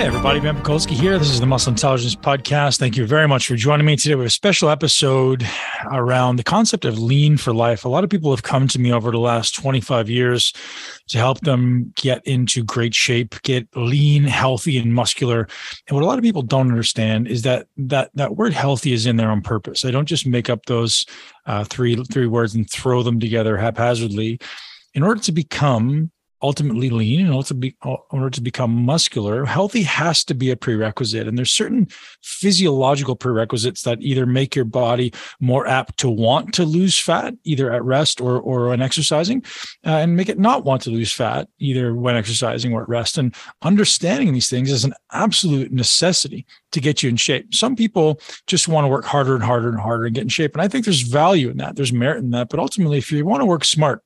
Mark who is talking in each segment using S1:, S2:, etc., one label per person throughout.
S1: Hey, everybody, Ben Pakulski here. This is the Muscle Intelligence Podcast. Thank you very much for joining me today. We have a special episode around the concept of lean for life. A lot of people have come to me over the last 25 years to help them get into great shape, get lean, healthy, and muscular. And what a lot of people don't understand is that that that word healthy is in there on purpose. I don't just make up those uh, three three words and throw them together haphazardly. In order to become ultimately lean and also be, in order to become muscular, healthy has to be a prerequisite. And there's certain physiological prerequisites that either make your body more apt to want to lose fat, either at rest or, or when exercising, uh, and make it not want to lose fat, either when exercising or at rest. And understanding these things is an absolute necessity to get you in shape. Some people just want to work harder and harder and harder and get in shape. And I think there's value in that. There's merit in that. But ultimately, if you want to work smart,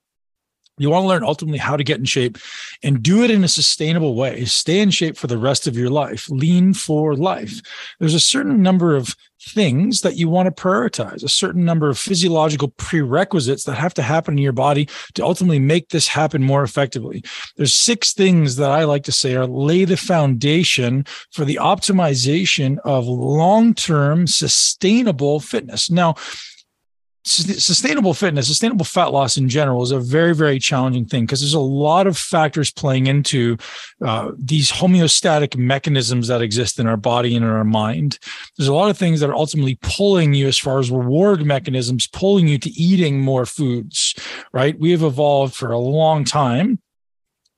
S1: you want to learn ultimately how to get in shape and do it in a sustainable way. Stay in shape for the rest of your life. Lean for life. There's a certain number of things that you want to prioritize, a certain number of physiological prerequisites that have to happen in your body to ultimately make this happen more effectively. There's six things that I like to say are lay the foundation for the optimization of long-term sustainable fitness. Now, sustainable fitness, sustainable fat loss in general is a very, very challenging thing because there's a lot of factors playing into uh, these homeostatic mechanisms that exist in our body and in our mind. There's a lot of things that are ultimately pulling you as far as reward mechanisms, pulling you to eating more foods, right? We have evolved for a long time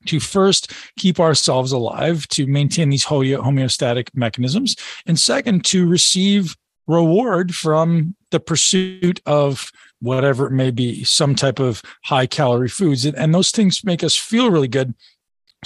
S1: to first keep ourselves alive, to maintain these homeostatic mechanisms, and second, to receive reward from the pursuit of whatever it may be, some type of high calorie foods. And those things make us feel really good.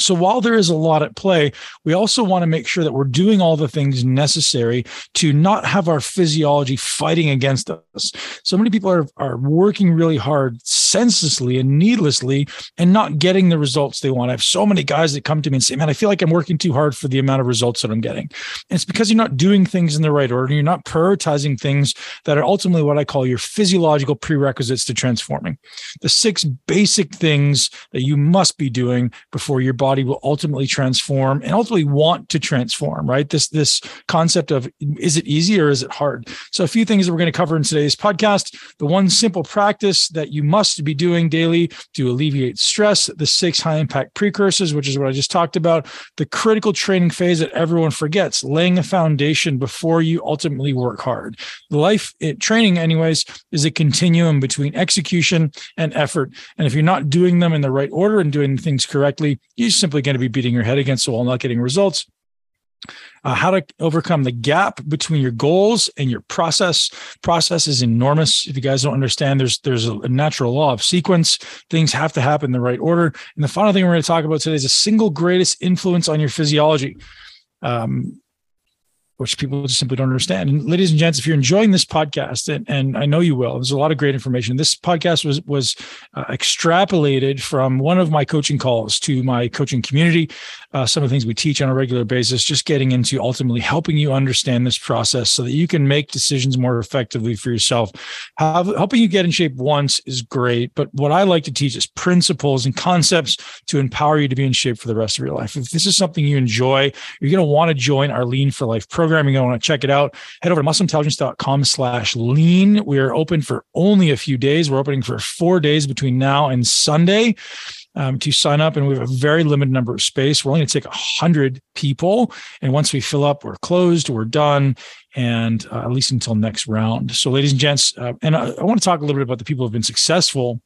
S1: So while there is a lot at play, we also want to make sure that we're doing all the things necessary to not have our physiology fighting against us. So many people are, are working really hard senselessly and needlessly and not getting the results they want. I have so many guys that come to me and say, man, I feel like I'm working too hard for the amount of results that I'm getting. And it's because you're not doing things in the right order. You're not prioritizing things that are ultimately what I call your physiological prerequisites to transforming. The six basic things that you must be doing before your body will ultimately transform and ultimately want to transform, right? This, this concept of is it easy or is it hard? So a few things that we're going to cover in today's podcast. The one simple practice that you must be doing daily to alleviate stress, the six high impact precursors, which is what I just talked about, the critical training phase that everyone forgets, laying a foundation before you ultimately work hard. Life it, eh, training, anyways, is a continuum between execution and effort. And if you're not doing them in the right order and doing things correctly, you're simply going to be beating your head against the wall, not getting results uh, how to overcome the gap between your goals and your process. Process is enormous. If you guys don't understand, there's there's a natural law of sequence. Things have to happen in the right order. And the final thing we're going to talk about today is the single greatest influence on your physiology. Um, which people just simply don't understand. And ladies and gents, if you're enjoying this podcast, and, and I know you will, there's a lot of great information. This podcast was was uh, extrapolated from one of my coaching calls to my coaching community. Uh, some of the things we teach on a regular basis, just getting into ultimately helping you understand this process so that you can make decisions more effectively for yourself. Have, helping you get in shape once is great, but what I like to teach is principles and concepts to empower you to be in shape for the rest of your life. If this is something you enjoy, you're going to want to join our Lean for Life program You're going to want to check it out, head over to muscleintelligence.com slash lean. We are open for only a few days. We're opening for four days between now and Sunday. Um, to sign up, and we have a very limited number of space. We're only going to take a hundred people, and once we fill up, we're closed, we're done, and uh, at least until next round. So, ladies and gents, uh, and I, I want to talk a little bit about the people who've been successful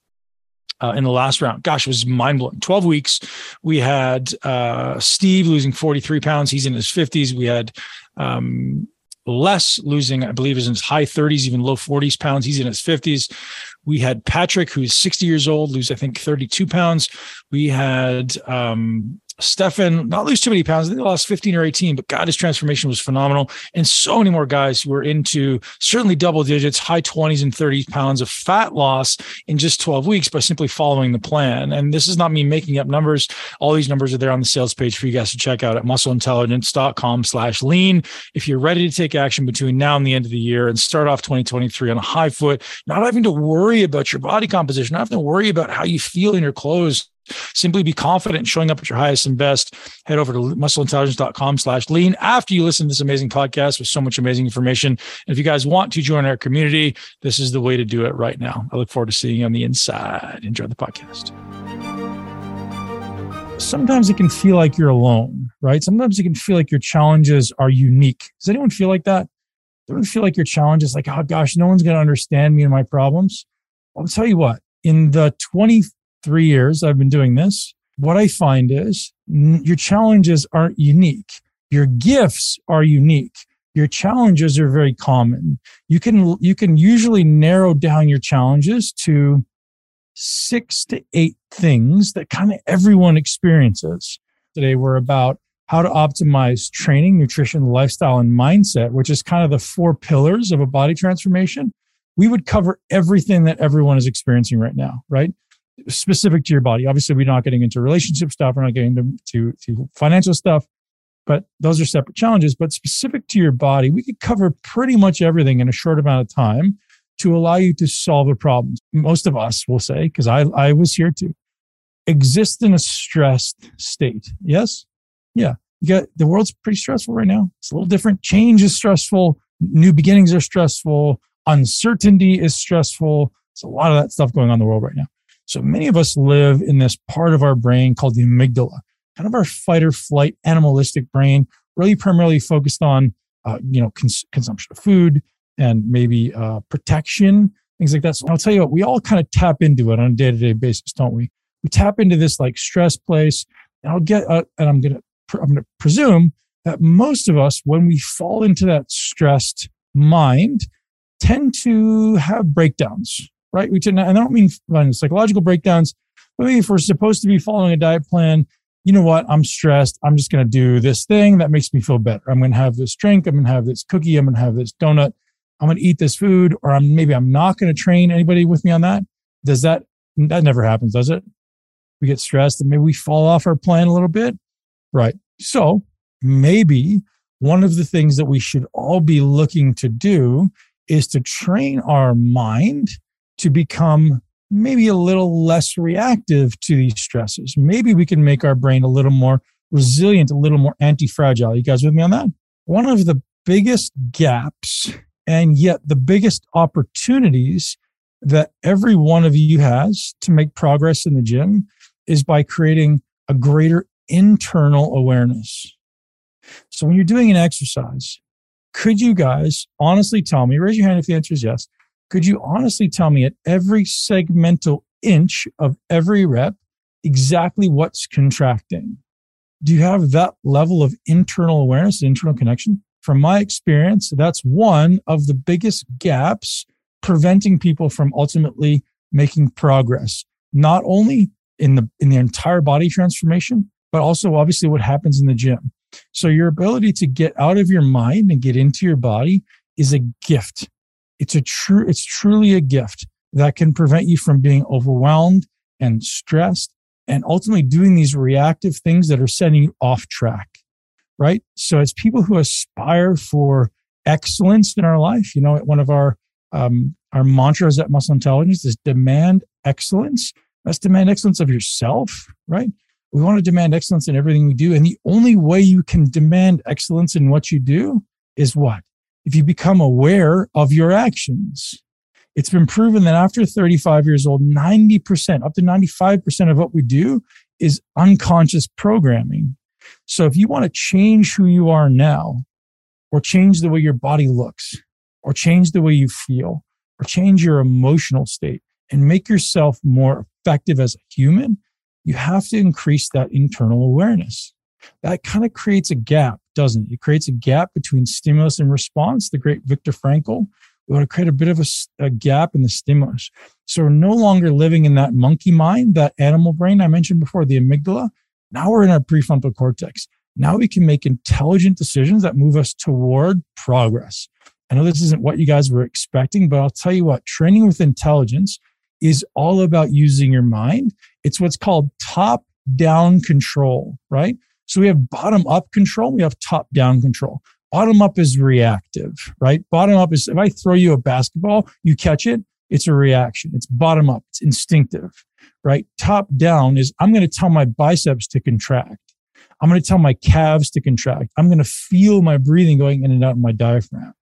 S1: uh, in the last round. Gosh, it was mind blowing. 12 weeks. We had uh, Steve losing 43 pounds. He's in his 50s. We had um, Les losing, I believe, is in his high 30s, even low 40s pounds. He's in his 50s. We had Patrick, who's 60 years old, lose, I think, 32 pounds. We had um, Stefan not lose too many pounds. I think they lost 15 or 18, but God, his transformation was phenomenal. And so many more guys who were into certainly double digits, high 20s and 30 pounds of fat loss in just 12 weeks by simply following the plan. And this is not me making up numbers. All these numbers are there on the sales page for you guys to check out at muscleintelligence.com slash lean. If you're ready to take action between now and the end of the year and start off 2023 on a high foot, not having to worry about your body composition, not having to worry about how you feel in your clothes Simply be confident showing up at your highest and best. Head over to muscleintelligence.com slash lean after you listen to this amazing podcast with so much amazing information. And if you guys want to join our community, this is the way to do it right now. I look forward to seeing you on the inside. Enjoy the podcast. Sometimes it can feel like you're alone, right? Sometimes it can feel like your challenges are unique. Does anyone feel like that? Does anyone feel like your challenges like, oh gosh, no one's going to understand me and my problems? I'll tell you what, in the 20 three years I've been doing this, what I find is your challenges aren't unique. Your gifts are unique. Your challenges are very common. You can, you can usually narrow down your challenges to six to eight things that kind of everyone experiences. Today we're about how to optimize training, nutrition, lifestyle, and mindset, which is kind of the four pillars of a body transformation. We would cover everything that everyone is experiencing right now, right? Specific to your body. Obviously, we're not getting into relationship stuff. We're not getting to, to, to financial stuff, but those are separate challenges. But specific to your body, we could cover pretty much everything in a short amount of time to allow you to solve a problem. Most of us will say, because I, I was here too, exist in a stressed state. Yes? Yeah. You got the world's pretty stressful right now. It's a little different. Change is stressful. New beginnings are stressful. Uncertainty is stressful. There's a lot of that stuff going on in the world right now. So many of us live in this part of our brain called the amygdala, kind of our fight or flight animalistic brain, really primarily focused on, uh, you know, cons- consumption of food and maybe uh, protection, things like that. So I'll tell you what, we all kind of tap into it on a day to day basis, don't we? We tap into this like stress place. And I'll get, uh, and I'm going to, I'm going to presume that most of us, when we fall into that stressed mind, tend to have breakdowns, right? We tend, and I don't mean psychological breakdowns, but if we're supposed to be following a diet plan, you know what? I'm stressed. I'm just going to do this thing that makes me feel better. I'm going to have this drink. I'm going to have this cookie. I'm going to have this donut. I'm going to eat this food, or I'm maybe I'm not going to train. Anybody with me on that? Does that that never happens, does it? We get stressed and maybe we fall off our plan a little bit, right? So maybe one of the things that we should all be looking to do is to train our mind to become maybe a little less reactive to these stresses. Maybe we can make our brain a little more resilient, a little more anti fragile. You guys with me on that? One of the biggest gaps and yet the biggest opportunities that every one of you has to make progress in the gym is by creating a greater internal awareness. So when you're doing an exercise, could you guys honestly tell me, raise your hand if the answer is yes, could you honestly tell me at every segmental inch of every rep exactly what's contracting? Do you have that level of internal awareness, internal connection? From my experience, that's one of the biggest gaps preventing people from ultimately making progress, not only in the in the entire body transformation, but also obviously what happens in the gym. So your ability to get out of your mind and get into your body is a gift. It's a true, it's truly a gift that can prevent you from being overwhelmed and stressed and ultimately doing these reactive things that are setting you off track. Right. So as people who aspire for excellence in our life, you know, one of our, um, our mantras at muscle intelligence is demand excellence. Let's demand excellence of yourself, right? We want to demand excellence in everything we do. And the only way you can demand excellence in what you do is what? If you become aware of your actions. It's been proven that after 35 years old, 90%, up to 95% of what we do is unconscious programming. So if you want to change who you are now, or change the way your body looks, or change the way you feel, or change your emotional state, and make yourself more effective as a human, you have to increase that internal awareness that kind of creates a gap, doesn't it? Creates a gap between stimulus and response. The great Viktor Frankl, we want to create a bit of a, a, gap in the stimulus. So we're no longer living in that monkey mind, that animal brain I mentioned before, the amygdala. Now we're in our prefrontal cortex. Now we can make intelligent decisions that move us toward progress. I know this isn't what you guys were expecting, but I'll tell you what, training with intelligence is all about using your mind. It's what's called top down control, right? So we have bottom up control, we have top down control. Bottom up is reactive, right? Bottom up is if I throw you a basketball, you catch it, it's a reaction. It's bottom up. It's instinctive, right? Top down is I'm going to tell my biceps to contract. I'm going to tell my calves to contract. I'm going to feel my breathing going in and out of my diaphragm.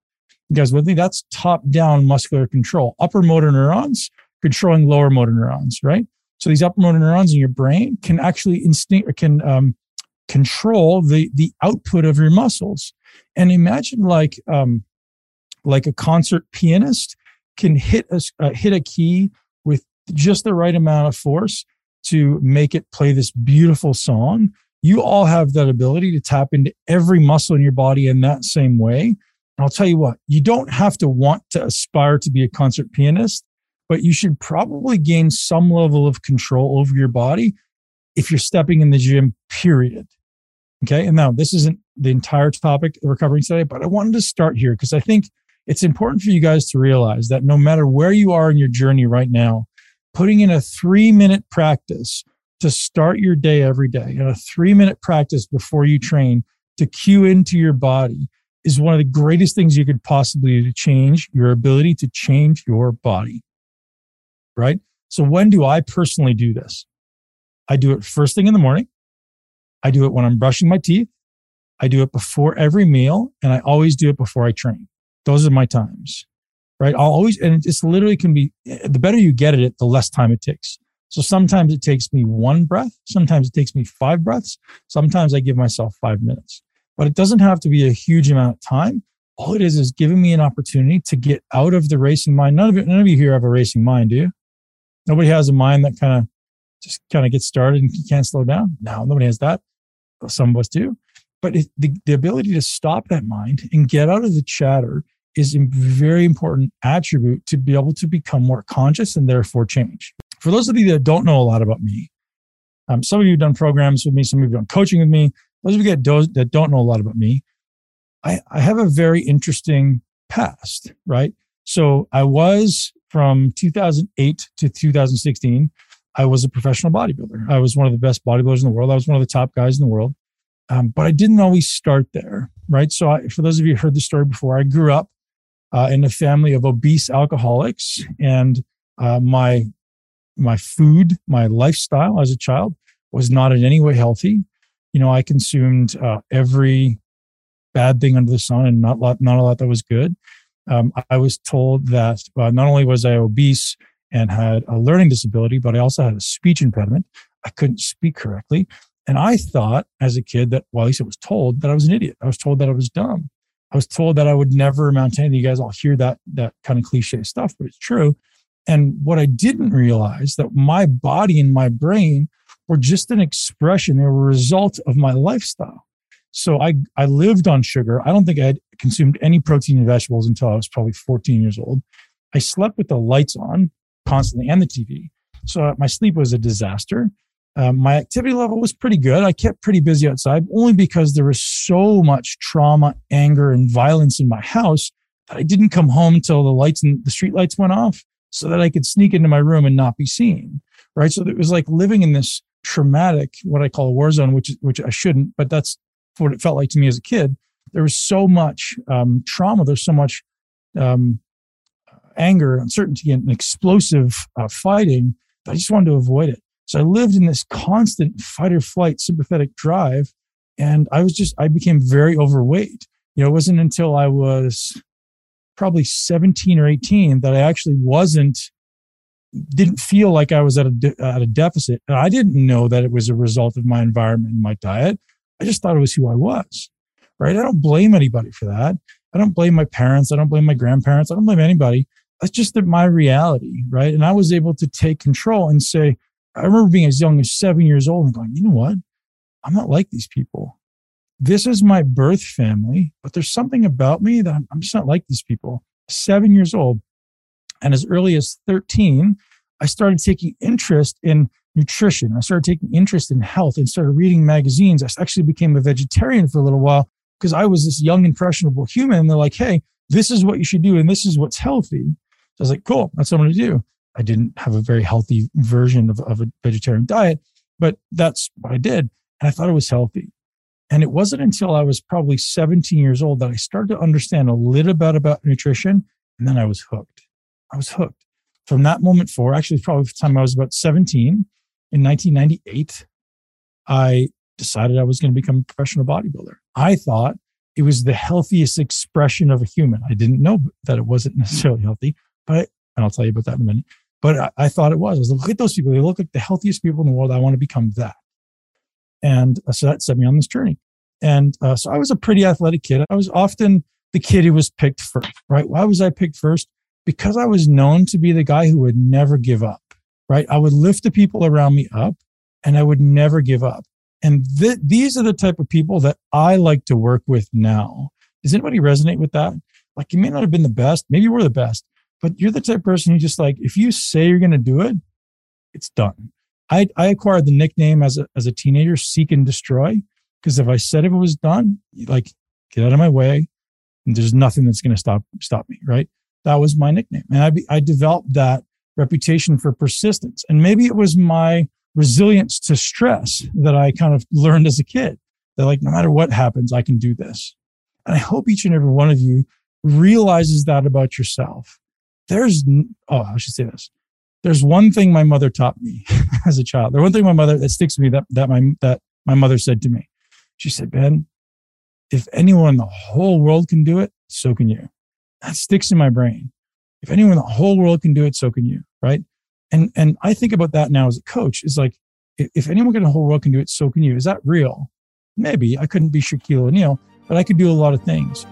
S1: You guys with me? That's top down muscular control. Upper motor neurons controlling lower motor neurons, right? So these upper motor neurons in your brain can actually instinct can um, control the the output of your muscles. And imagine like um, like a concert pianist can hit a uh, hit a key with just the right amount of force to make it play this beautiful song. You all have that ability to tap into every muscle in your body in that same way. And I'll tell you what, you don't have to want to aspire to be a concert pianist, but you should probably gain some level of control over your body if you're stepping in the gym, period. Okay. And now this isn't the entire topic of recovery today, but I wanted to start here because I think it's important for you guys to realize that no matter where you are in your journey right now, putting in a three minute practice to start your day every day and a three minute practice before you train to cue into your body is one of the greatest things you could possibly do to change your ability to change your body. Right. So when do I personally do this? I do it first thing in the morning. I do it when I'm brushing my teeth. I do it before every meal and I always do it before I train. Those are my times, right? I'll always, and it just literally can be, the better you get at it, the less time it takes. So sometimes it takes me one breath. Sometimes it takes me five breaths. Sometimes I give myself five minutes, but it doesn't have to be a huge amount of time. All it is is giving me an opportunity to get out of the racing mind. None of you, none of you here have a racing mind, do you? Nobody has a mind that kind of just kind of get started and can't slow down. Now, nobody has that. Some of us do. But it, the, the ability to stop that mind and get out of the chatter is a very important attribute to be able to become more conscious and therefore change. For those of you that don't know a lot about me, um, some of you have done programs with me, some of you have done coaching with me. Those of you that don't know a lot about me, I, I have a very interesting past, right? So I was from 2008 to 2016, I was a professional bodybuilder. I was one of the best bodybuilders in the world. I was one of the top guys in the world. Um, but I didn't always start there, right? So, I, for those of you who heard the story before, I grew up uh, in a family of obese alcoholics, and uh, my my food, my lifestyle as a child was not in any way healthy. You know, I consumed uh, every bad thing under the sun, and not lot, not a lot that was good. Um, I was told that uh, not only was I obese and had a learning disability, but I also had a speech impediment. I couldn't speak correctly. And I thought as a kid that, well, at least I was told that I was an idiot. I was told that I was dumb. I was told that I would never amount to anything. You guys all hear that, that kind of cliche stuff, but it's true. And what I didn't realize that my body and my brain were just an expression, they were a result of my lifestyle. So I, I lived on sugar. I don't think I had consumed any protein and vegetables until I was probably 14 years old. I slept with the lights on constantly and the TV. So my sleep was a disaster. Um, my activity level was pretty good. I kept pretty busy outside only because there was so much trauma, anger, and violence in my house that I didn't come home until the lights and the street lights went off so that I could sneak into my room and not be seen. Right. So it was like living in this traumatic, what I call a war zone, which, which I shouldn't, but that's what it felt like to me as a kid. There was so much um, trauma. There's so much um, anger, uncertainty, and explosive uh, fighting. I just wanted to avoid it. So I lived in this constant fight or flight sympathetic drive. And I was just, I became very overweight. You know, it wasn't until I was probably 17 or 18 that I actually wasn't, didn't feel like I was at a, de- at a deficit. And I didn't know that it was a result of my environment and my diet. I just thought it was who I was, right? I don't blame anybody for that. I don't blame my parents. I don't blame my grandparents. I don't blame anybody. That's just my reality, right? And I was able to take control and say, I remember being as young as seven years old and going, you know what? I'm not like these people. This is my birth family, but there's something about me that I'm, I'm just not like these people. Seven years old. And as early as 13, I started taking interest in nutrition. I started taking interest in health and started reading magazines. I actually became a vegetarian for a little while because I was this young, impressionable human. And they're like, hey, this is what you should do. And this is what's healthy. I was like, cool, that's what I'm going to do. I didn't have a very healthy version of, of a vegetarian diet, but that's what I did. And I thought it was healthy. And it wasn't until I was probably 17 years old that I started to understand a little bit about nutrition. And then I was hooked. I was hooked. from that moment forward, actually, probably the time I was about 17 in 1998, I decided I was going to become a professional bodybuilder. I thought it was the healthiest expression of a human. I didn't know that it wasn't necessarily healthy, but and I'll tell you about that in a minute. But I, I thought it was. I was like, look at those people. They look like the healthiest people in the world. I want to become that. And uh, so that set me on this journey. And uh, so I was a pretty athletic kid. I was often the kid who was picked first, right? Why was I picked first? Because I was known to be the guy who would never give up, right? I would lift the people around me up and I would never give up. And th- these are the type of people that I like to work with now. Does anybody resonate with that? Like you may not have been the best, maybe were the best, but you're the type of person who just like, if you say you're going to do it, it's done. I, I acquired the nickname as a, as a teenager, seek and destroy. Because if I said if it was done, like get out of my way, and there's nothing that's going to stop stop me. Right? That was my nickname, and I I developed that reputation for persistence. And maybe it was my resilience to stress that I kind of learned as a kid. That like no matter what happens, I can do this. And I hope each and every one of you realizes that about yourself. There's oh, I should say this. There's one thing my mother taught me as a child. There's one thing my mother that sticks with me that that my that my mother said to me. She said, Ben, if anyone in the whole world can do it, so can you. That sticks in my brain. If anyone in the whole world can do it, so can you. Right. And, and I think about that now as a coach is like, if anyone in the whole world can do it, so can you. Is that real? Maybe I couldn't be Shaquille O'Neal, but I could do a lot of things.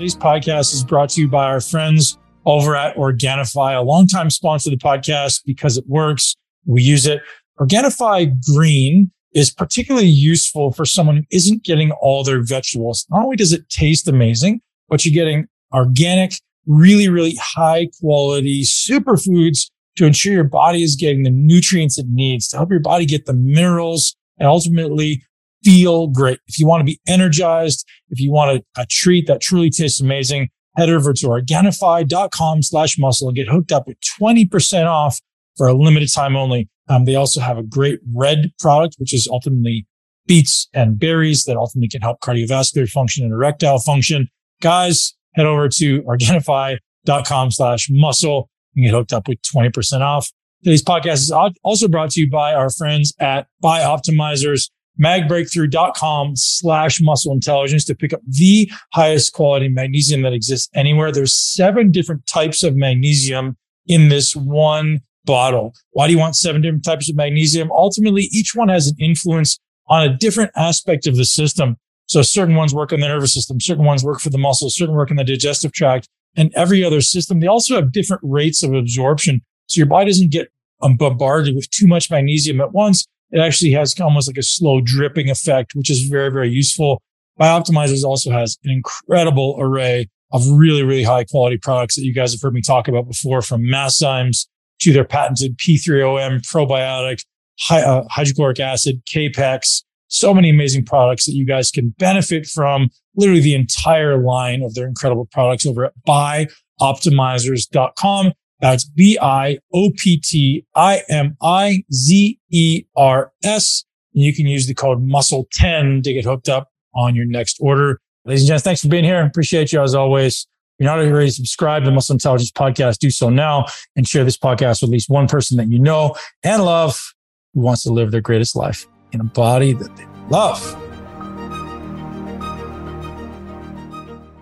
S1: Today's podcast is brought to you by our friends over at Organifi, a longtime sponsor of the podcast because it works. We use it. Organifi Green is particularly useful for someone who isn't getting all their vegetables. Not only does it taste amazing, but you're getting organic, really, really high quality superfoods to ensure your body is getting the nutrients it needs to help your body get the minerals and ultimately feel great. If you want to be energized, if you want a, a treat that truly tastes amazing, head over to organifi.com slash muscle and get hooked up with 20% off for a limited time only. Um, they also have a great red product, which is ultimately beets and berries that ultimately can help cardiovascular function and erectile function. Guys, head over to organifi.com slash muscle and get hooked up with 20% off. Today's podcast is also brought to you by our friends at Bioptimizers, magbreakthrough.com slash muscle intelligence to pick up the highest quality magnesium that exists anywhere. There's seven different types of magnesium in this one bottle. Why do you want seven different types of magnesium? Ultimately, each one has an influence on a different aspect of the system. So certain ones work on the nervous system, certain ones work for the muscles, certain work in the digestive tract, and every other system. They also have different rates of absorption. So your body doesn't get bombarded with too much magnesium at once. It actually has almost like a slow dripping effect, which is very, very useful. Bioptimizers also has an incredible array of really, really high quality products that you guys have heard me talk about before from Masszymes to their patented P3OM probiotic, hy- uh, hydrochloric acid, Kapex, so many amazing products that you guys can benefit from literally the entire line of their incredible products over at bioptimizers.com. That's B-I-O-P-T-I-M-I-Z-E-R-S. And you can use the code muscle10 to get hooked up on your next order. Ladies and gents, thanks for being here. Appreciate you as always If you're not already subscribed to the Muscle Intelligence Podcast, do so now and share this podcast with at least one person that you know and love who wants to live their greatest life in a body that they love.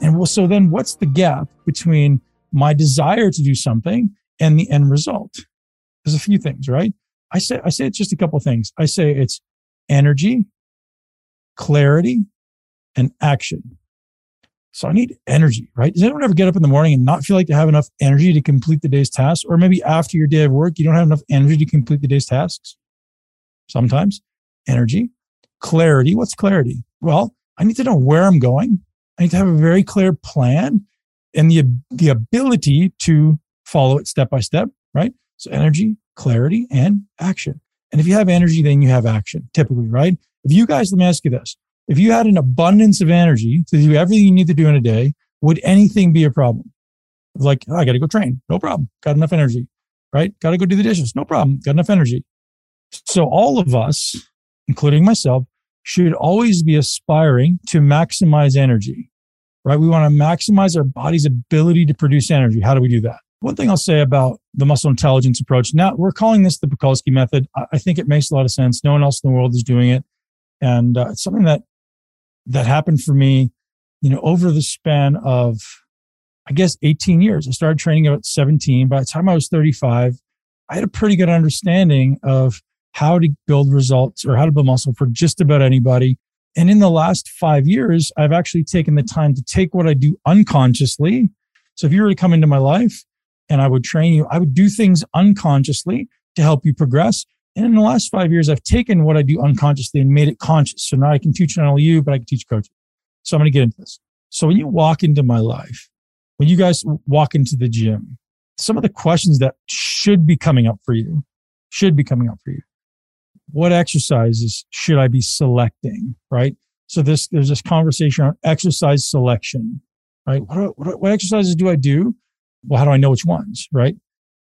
S1: And well, so then what's the gap between my desire to do something and the end result? There's a few things, right? I say, I say it's just a couple things. I say it's energy, clarity, and action. So I need energy, right? Does anyone ever get up in the morning and not feel like they have enough energy to complete the day's tasks? Or maybe after your day of work, you don't have enough energy to complete the day's tasks? Sometimes energy, clarity. What's clarity? Well, I need to know where I'm going. I need to have a very clear plan and the, the ability to follow it step by step, right? So energy, clarity, and action. And if you have energy, then you have action typically, right? If you guys, let me ask you this. If you had an abundance of energy to do everything you need to do in a day, would anything be a problem? Like, oh, I got to go train. No problem. Got enough energy, right? Got to go do the dishes. No problem. Got enough energy. So all of us, including myself, should always be aspiring to maximize energy, right? We want to maximize our body's ability to produce energy. How do we do that? One thing I'll say about the muscle intelligence approach. Now we're calling this the Pakulski method. I think it makes a lot of sense. No one else in the world is doing it, and uh, it's something that that happened for me. You know, over the span of, I guess, 18 years. I started training at 17. By the time I was 35, I had a pretty good understanding of how to build results or how to build muscle for just about anybody. And in the last five years, I've actually taken the time to take what I do unconsciously. So if you were to come into my life and I would train you, I would do things unconsciously to help you progress. And in the last five years, I've taken what I do unconsciously and made it conscious. So now I can teach not only you, but I can teach coaches. So I'm going to get into this. So when you walk into my life, when you guys walk into the gym, some of the questions that should be coming up for you, should be coming up for you. What exercises should I be selecting? Right. So this, there's this conversation on exercise selection, right? What, what, what exercises do I do? Well, how do I know which ones? Right.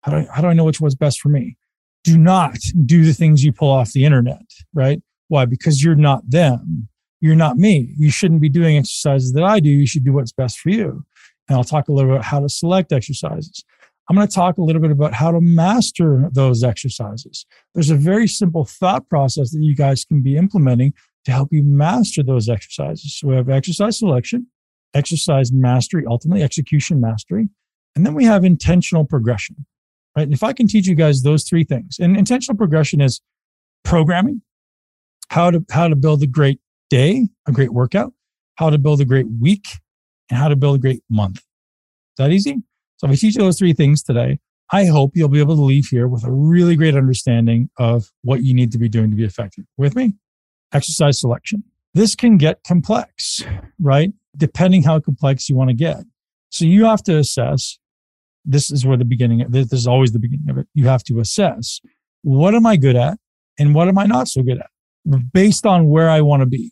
S1: How do I, how do I know which one's best for me? Do not do the things you pull off the internet, right? Why? Because you're not them. You're not me. You shouldn't be doing exercises that I do. You should do what's best for you. And I'll talk a little about how to select exercises. I'm going to talk a little bit about how to master those exercises. There's a very simple thought process that you guys can be implementing to help you master those exercises. So we have exercise selection, exercise mastery, ultimately execution mastery, and then we have intentional progression. Right? If I can teach you guys those three things, and intentional progression is programming, how to how to build a great day, a great workout, how to build a great week, and how to build a great month. Is that easy? So if I teach you those three things today, I hope you'll be able to leave here with a really great understanding of what you need to be doing to be effective. With me? Exercise selection. This can get complex, right? Depending how complex you want to get. So you have to assess. This is where the beginning, this is always the beginning of it. You have to assess what am I good at and what am I not so good at based on where I want to be.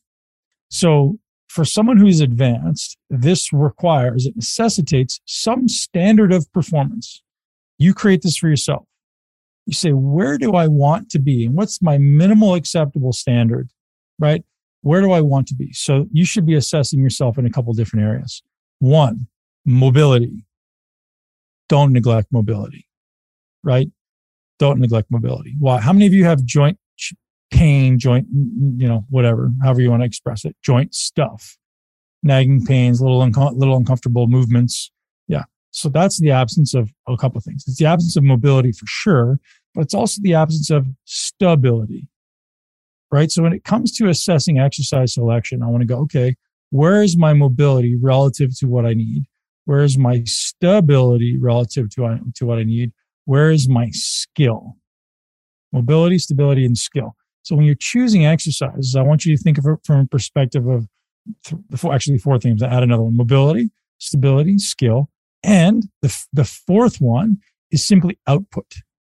S1: So for someone who's advanced, this requires, it necessitates some standard of performance. You create this for yourself. You say, where do I want to be? And what's my minimal acceptable standard, right? Where do I want to be? So you should be assessing yourself in a couple different areas. One, mobility. Don't neglect mobility, right? Don't neglect mobility. Why? How many of you have joint pain, joint, you know, whatever, however you want to express it, joint stuff, nagging pains, little, unco- little uncomfortable movements. Yeah. So that's the absence of a couple of things. It's the absence of mobility for sure, but it's also the absence of stability. Right. So when it comes to assessing exercise selection, I want to go, okay, where is my mobility relative to what I need? Where is my stability relative to, uh, to what I need? Where is my skill? Mobility, stability, and skill. So when you're choosing exercises, I want you to think of it from a perspective of th- four, actually four themes. I add another one: mobility, stability, skill, and the the fourth one is simply output.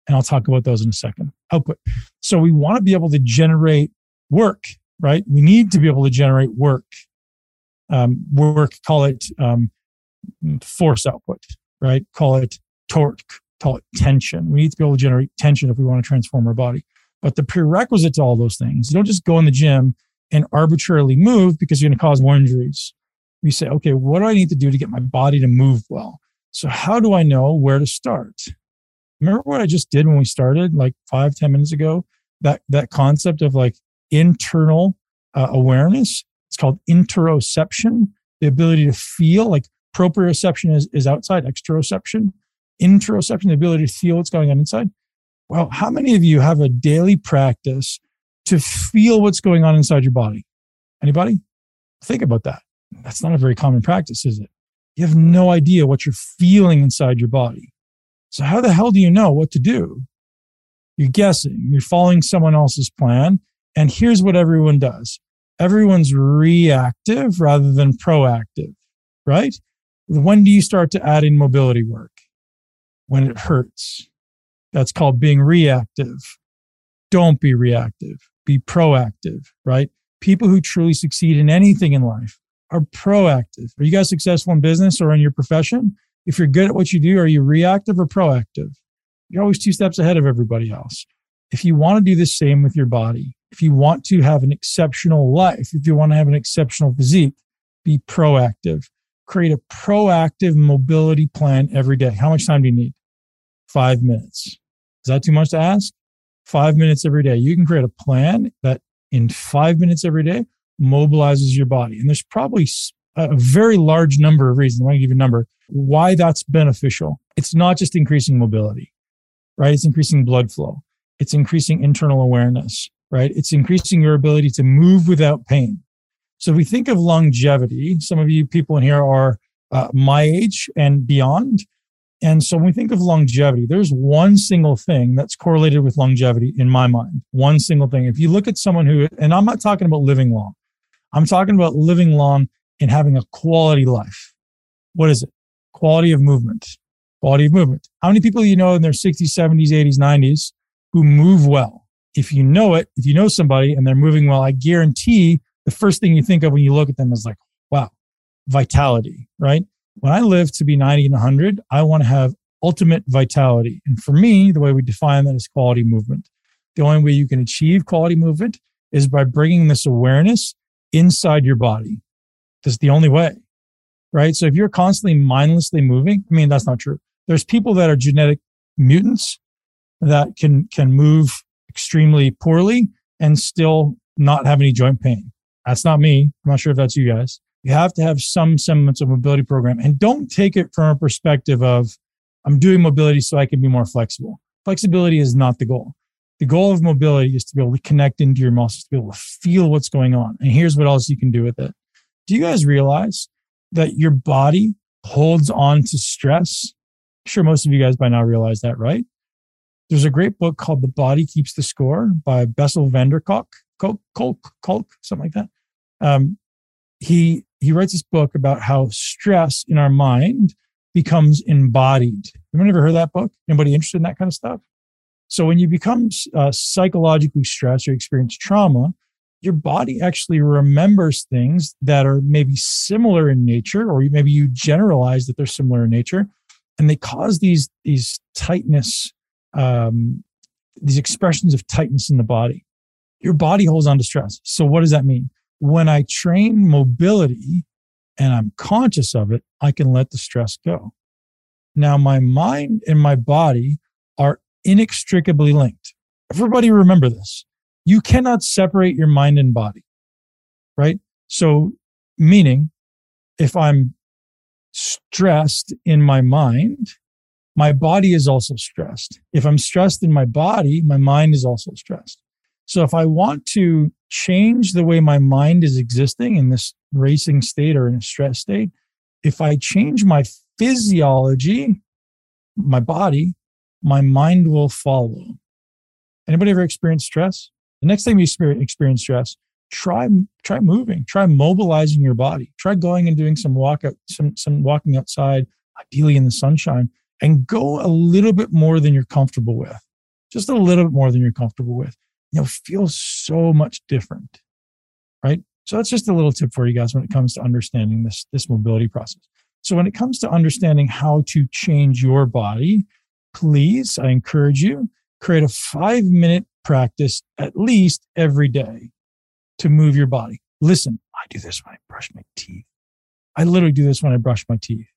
S1: And I'll talk about those in a second. Output. So we want to be able to generate work, right? We need to be able to generate work. Um, work, call it um, force output, right? Call it torque, call it tension. We need to be able to generate tension if we want to transform our body. But the prerequisite to all those things, you don't just go in the gym and arbitrarily move because you're going to cause more injuries. You say, okay, what do I need to do to get my body to move well? So how do I know where to start? Remember what I just did when we started like five, ten minutes ago? That, that concept of like internal uh, awareness. It's called interoception, the ability to feel like proprioception is, is outside, exteroception, interoception, the ability to feel what's going on inside. Well, how many of you have a daily practice to feel what's going on inside your body? Anybody? Think about that. That's not a very common practice, is it? You have no idea what you're feeling inside your body. So how the hell do you know what to do? You're guessing, you're following someone else's plan. And here's what everyone does. Everyone's reactive rather than proactive, right? When do you start to add in mobility work? When it hurts, that's called being reactive. Don't be reactive, be proactive, right? People who truly succeed in anything in life are proactive. Are you guys successful in business or in your profession? If you're good at what you do, are you reactive or proactive? You're always two steps ahead of everybody else. If you want to do the same with your body, if you want to have an exceptional life, if you want to have an exceptional physique, be proactive. create a proactive mobility plan every day. How much time do you need? Five minutes. Is that too much to ask? Five minutes every day. You can create a plan that in five minutes every day mobilizes your body. And there's probably a very large number of reasons. I want to give you a number why that's beneficial. It's not just increasing mobility, right? It's increasing blood flow. It's increasing internal awareness, right? It's increasing your ability to move without pain. So we think of longevity. Some of you people in here are uh, my age and beyond. And so when we think of longevity, there's one single thing that's correlated with longevity in my mind. One single thing. If you look at someone who, and I'm not talking about living long, I'm talking about living long and having a quality life. What is it? Quality of movement. Quality of movement. How many people you know in their 60s, 70s, 80s, 90s who move well? If you know it, if you know somebody and they're moving well, I guarantee the first thing you think of when you look at them is like, wow, vitality, right? When I live to be 90 and 100, I want to have ultimate vitality. And for me, the way we define that is quality movement. The only way you can achieve quality movement is by bringing this awareness inside your body. That's the only way, right? So if you're constantly mindlessly moving, I mean, that's not true. There's people that are genetic mutants that can, can move extremely poorly and still not have any joint pain. That's not me. I'm not sure if that's you guys. You have to have some semblance of mobility program and don't take it from a perspective of, I'm doing mobility so I can be more flexible. Flexibility is not the goal. The goal of mobility is to be able to connect into your muscles, to be able to feel what's going on. And here's what else you can do with it. Do you guys realize that your body holds on to stress? I'm sure most of you guys by now realize that, right? There's a great book called The Body Keeps the Score by Bessel van der Kolk, Kolk, Kolk, something like that. Um, he he writes this book about how stress in our mind becomes embodied. Anyone ever heard that book? Anybody interested in that kind of stuff? So when you become uh, psychologically stressed or experience trauma, your body actually remembers things that are maybe similar in nature, or maybe you generalize that they're similar in nature, and they cause these these tightness, um, these expressions of tightness in the body. Your body holds on to stress. So what does that mean? When I train mobility and I'm conscious of it, I can let the stress go. Now, my mind and my body are inextricably linked. Everybody remember this. You cannot separate your mind and body, right? So, meaning if I'm stressed in my mind, my body is also stressed. If I'm stressed in my body, my mind is also stressed. So if I want to change the way my mind is existing in this racing state or in a stress state, if I change my physiology, my body, my mind will follow. Anybody ever experienced stress? The next time you experience stress, try try moving, try mobilizing your body, try going and doing some walk out, some some walking outside, ideally in the sunshine, and go a little bit more than you're comfortable with, just a little bit more than you're comfortable with you know, feels so much different, right? So that's just a little tip for you guys when it comes to understanding this, this mobility process. So when it comes to understanding how to change your body, please, I encourage you, create a five minute practice at least every day to move your body. Listen, I do this when I brush my teeth. I literally do this when I brush my teeth,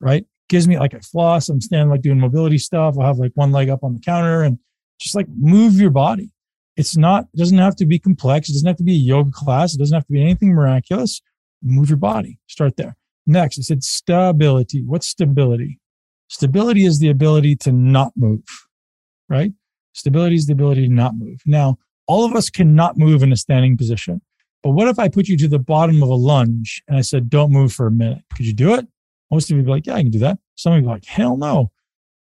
S1: right? Gives me like a floss. I'm standing like doing mobility stuff. I'll have like one leg up on the counter and just like move your body. It's not, it doesn't have to be complex. It doesn't have to be a yoga class. It doesn't have to be anything miraculous. Move your body. Start there. Next, I said stability. What's stability? Stability is the ability to not move, right? Stability is the ability to not move. Now, all of us cannot move in a standing position. But what if I put you to the bottom of a lunge and I said, don't move for a minute? Could you do it? Most of you be like, yeah, I can do that. Some of you are like, hell no.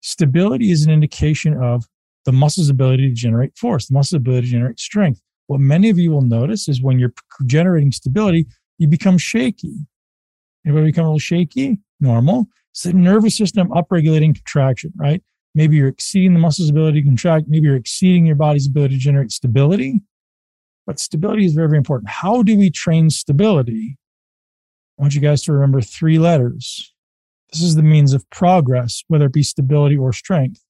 S1: Stability is an indication of the muscle's ability to generate force, the muscle's ability to generate strength. What many of you will notice is when you're generating stability, you become shaky. Anybody become a little shaky? Normal. It's the nervous system upregulating contraction, right? Maybe you're exceeding the muscle's ability to contract. Maybe you're exceeding your body's ability to generate stability. But stability is very, very important. How do we train stability? I want you guys to remember three letters. This is the means of progress, whether it be stability or strength.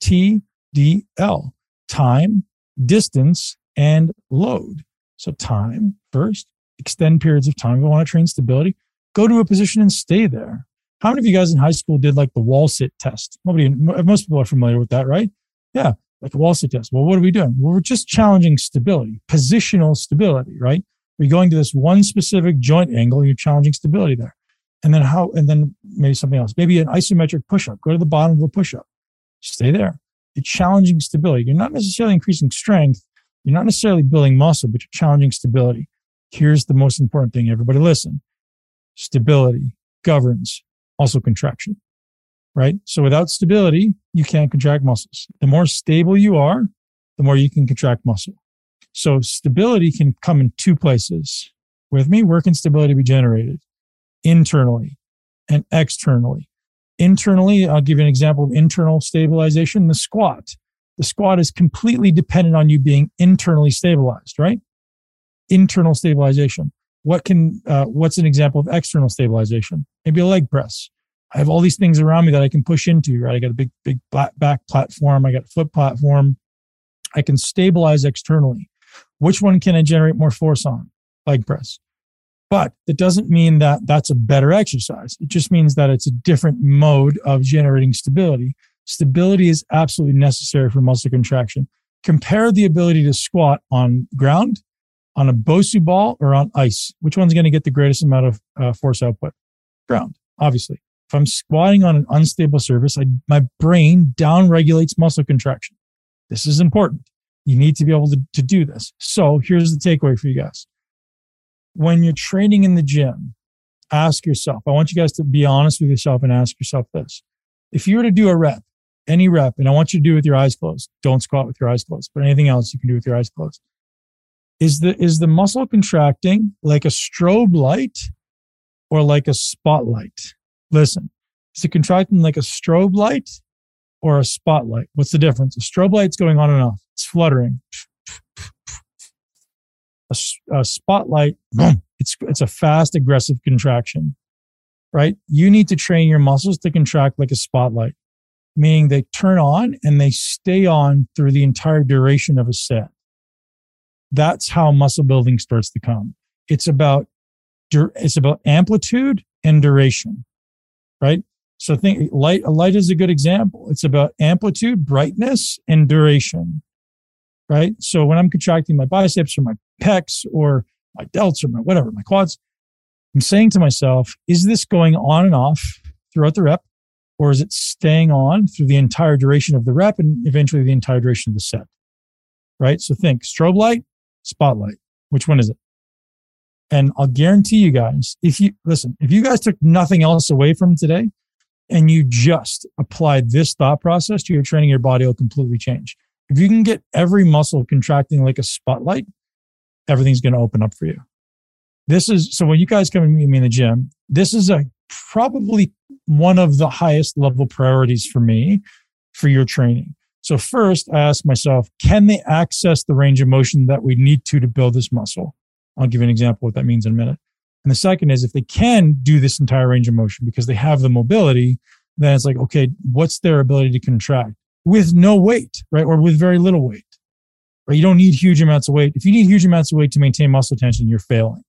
S1: T DL, time, distance, and load. So time first, extend periods of time. We want to train stability. go to a position and stay there. How many of you guys in high school did like the wall sit test? Nobody, most people are familiar with that, right? Yeah, like the wall sit test. Well, what are we doing? Well, we're just challenging stability, positional stability, right? We're going to this one specific joint angle, you're challenging stability there. And then how, and then maybe something else, maybe an isometric push up, go to the bottom of a push up, stay there. You're challenging stability. You're not necessarily increasing strength. You're not necessarily building muscle, but you're challenging stability. Here's the most important thing. Everybody listen. Stability governs also contraction, right? So without stability, you can't contract muscles. The more stable you are, the more you can contract muscle. So stability can come in two places. With me, where can stability be generated? Internally and externally. Internally, I'll give you an example of internal stabilization, the squat. The squat is completely dependent on you being internally stabilized, right? Internal stabilization. What can, uh, what's an example of external stabilization? Maybe a leg press. I have all these things around me that I can push into, right? I got a big, big back platform. I got a foot platform. I can stabilize externally. Which one can I generate more force on? Leg press. But that doesn't mean that that's a better exercise. It just means that it's a different mode of generating stability. Stability is absolutely necessary for muscle contraction. Compare the ability to squat on ground, on a Bosu ball, or on ice. Which one's going to get the greatest amount of uh, force output? Ground, obviously. If I'm squatting on an unstable surface, I, my brain down regulates muscle contraction. This is important. You need to be able to, to do this. So here's the takeaway for you guys when you're training in the gym, ask yourself, I want you guys to be honest with yourself and ask yourself this. If you were to do a rep, any rep, and I want you to do it with your eyes closed, don't squat with your eyes closed, but anything else you can do with your eyes closed. Is the, is the muscle contracting like a strobe light or like a spotlight? Listen, is it contracting like a strobe light or a spotlight? What's the difference? A strobe light's going on and off. It's fluttering a, a spotlight, it's, it's a fast, aggressive contraction, right? You need to train your muscles to contract like a spotlight, meaning they turn on and they stay on through the entire duration of a set. That's how muscle building starts to come. It's about, it's about amplitude and duration, right? So think light, light is a good example. It's about amplitude, brightness, and duration right? So when I'm contracting my biceps or my pecs or my delts or my whatever, my quads, I'm saying to myself, is this going on and off throughout the rep? Or is it staying on through the entire duration of the rep and eventually the entire duration of the set? Right? So think strobe light, spotlight. Which one is it? And I'll guarantee you guys, if you listen, if you guys took nothing else away from today and you just applied this thought process to your training, your body will completely change. If you can get every muscle contracting like a spotlight, everything's going to open up for you. This is so when you guys come and meet me in the gym, this is a probably one of the highest level priorities for me for your training. So first I ask myself, can they access the range of motion that we need to to build this muscle? I'll give you an example of what that means in a minute. And the second is if they can do this entire range of motion because they have the mobility, then it's like, okay, what's their ability to contract? with no weight, right? Or with very little weight. Right? You don't need huge amounts of weight. If you need huge amounts of weight to maintain muscle tension, you're failing.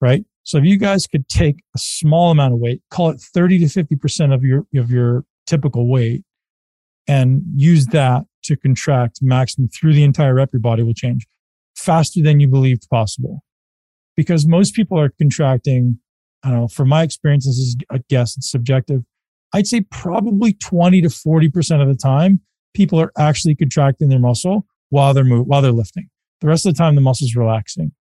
S1: Right? So if you guys could take a small amount of weight, call it 30 to 50% of your of your typical weight, and use that to contract maximum through the entire rep, your body will change faster than you believed possible. Because most people are contracting, I don't know, from my experience, this is a guess, it's subjective, I'd say probably 20 to 40% of the time, people are actually contracting their muscle while they're moving, while they're lifting. The rest of the time, the muscle's relaxing.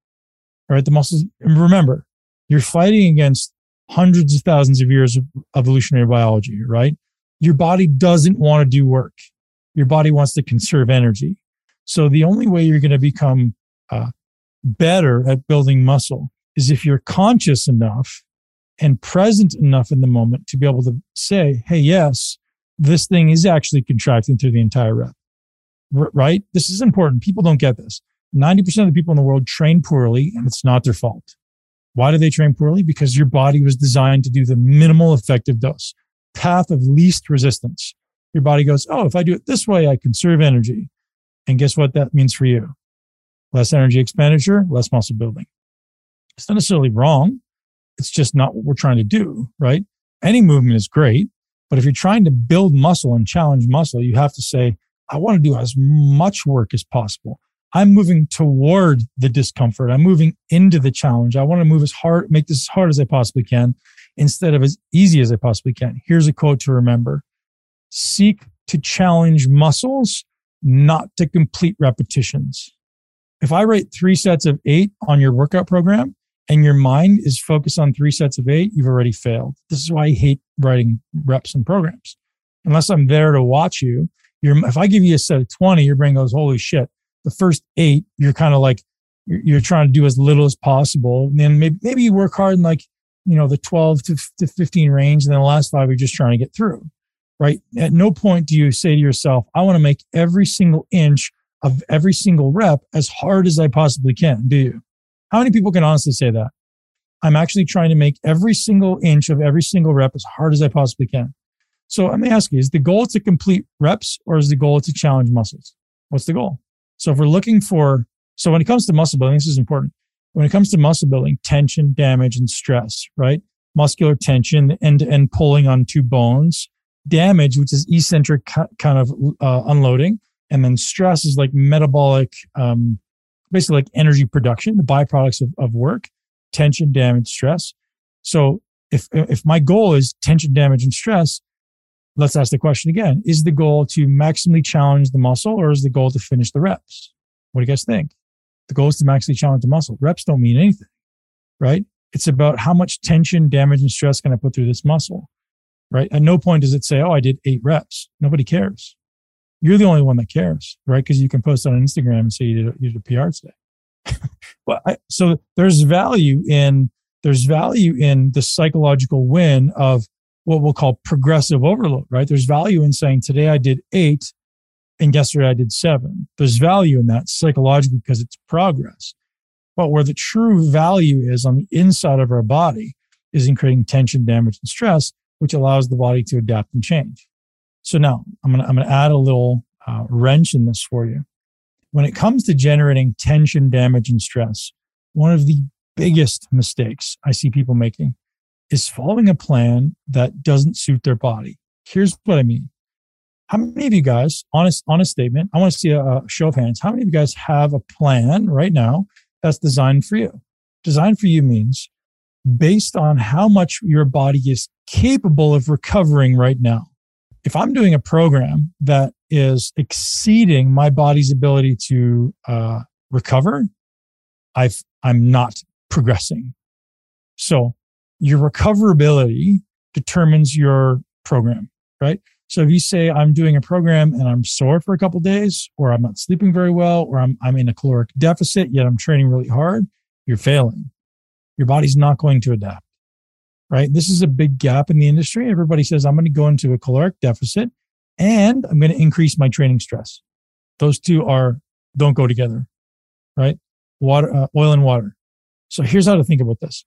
S1: All right. The muscles, remember, you're fighting against hundreds of thousands of years of evolutionary biology, right? Your body doesn't want to do work. Your body wants to conserve energy. So the only way you're going to become uh, better at building muscle is if you're conscious enough and present enough in the moment to be able to say, hey, yes, this thing is actually contracting through the entire rep. Right? This is important. People don't get this. 90% of the people in the world train poorly and it's not their fault. Why do they train poorly? Because your body was designed to do the minimal effective dose, path of least resistance. Your body goes, Oh, if I do it this way, I conserve energy. And guess what that means for you? Less energy expenditure, less muscle building. It's not necessarily wrong it's just not what we're trying to do, right? Any movement is great, but if you're trying to build muscle and challenge muscle, you have to say, I want to do as much work as possible. I'm moving toward the discomfort. I'm moving into the challenge. I want to move as hard, make this as hard as I possibly can instead of as easy as I possibly can. Here's a quote to remember seek to challenge muscles, not to complete repetitions. If I write three sets of eight on your workout program and your mind is focused on three sets of eight, you've already failed. This is why I hate writing reps and programs. Unless I'm there to watch you, if I give you a set of 20, your brain goes, holy shit. The first eight, you're kind of like, you're, you're trying to do as little as possible. And then maybe, maybe you work hard in like, you know, the 12 to, to 15 range. And then the last five, you're just trying to get through, right? At no point do you say to yourself, I want to make every single inch of every single rep as hard as I possibly can. Do you? How many people can honestly say that? I'm actually trying to make every single inch of every single rep as hard as I possibly can. So let me ask you, is the goal to complete reps or is the goal to challenge muscles? What's the goal? So if we're looking for, so when it comes to muscle building, this is important. When it comes to muscle building, tension, damage, and stress, right? Muscular tension, end to end pulling on two bones, damage, which is eccentric kind of uh, unloading. And then stress is like metabolic, um, basically like energy production, the byproducts of, of work, tension, damage, stress. So if, if my goal is tension, damage, and stress, let's ask the question again. Is the goal to maximally challenge the muscle or is the goal to finish the reps? What do you guys think? The goal is to maximally challenge the muscle. Reps don't mean anything, right? It's about how much tension, damage, and stress can I put through this muscle, right? At no point does it say, oh, I did eight reps. Nobody cares. You're the only one that cares, right? Because you can post on Instagram and say you did a, you did a PR today. well, I, so there's value in there's value in the psychological win of what we'll call progressive overload, right? There's value in saying today I did eight and yesterday I did seven. There's value in that psychologically because it's progress. But where the true value is on the inside of our body is in creating tension, damage, and stress, which allows the body to adapt and change. So now I'm going to, I'm going to add a little uh, wrench in this for you. When it comes to generating tension, damage, and stress, one of the biggest mistakes I see people making is following a plan that doesn't suit their body. Here's what I mean. How many of you guys, honest, honest statement, I want to see a, a show of hands. How many of you guys have a plan right now that's designed for you? Designed for you means based on how much your body is capable of recovering right now. If I'm doing a program that is exceeding my body's ability to uh, recover, I've, I'm not progressing. So your recoverability determines your program, right? So if you say I'm doing a program and I'm sore for a couple days, or I'm not sleeping very well, or I'm, I'm in a caloric deficit, yet I'm training really hard, you're failing. Your body's not going to adapt, right? This is a big gap in the industry. Everybody says I'm going to go into a caloric deficit and I'm going to increase my training stress. Those two are don't go together, right? Water, uh, oil and water. So here's how to think about this.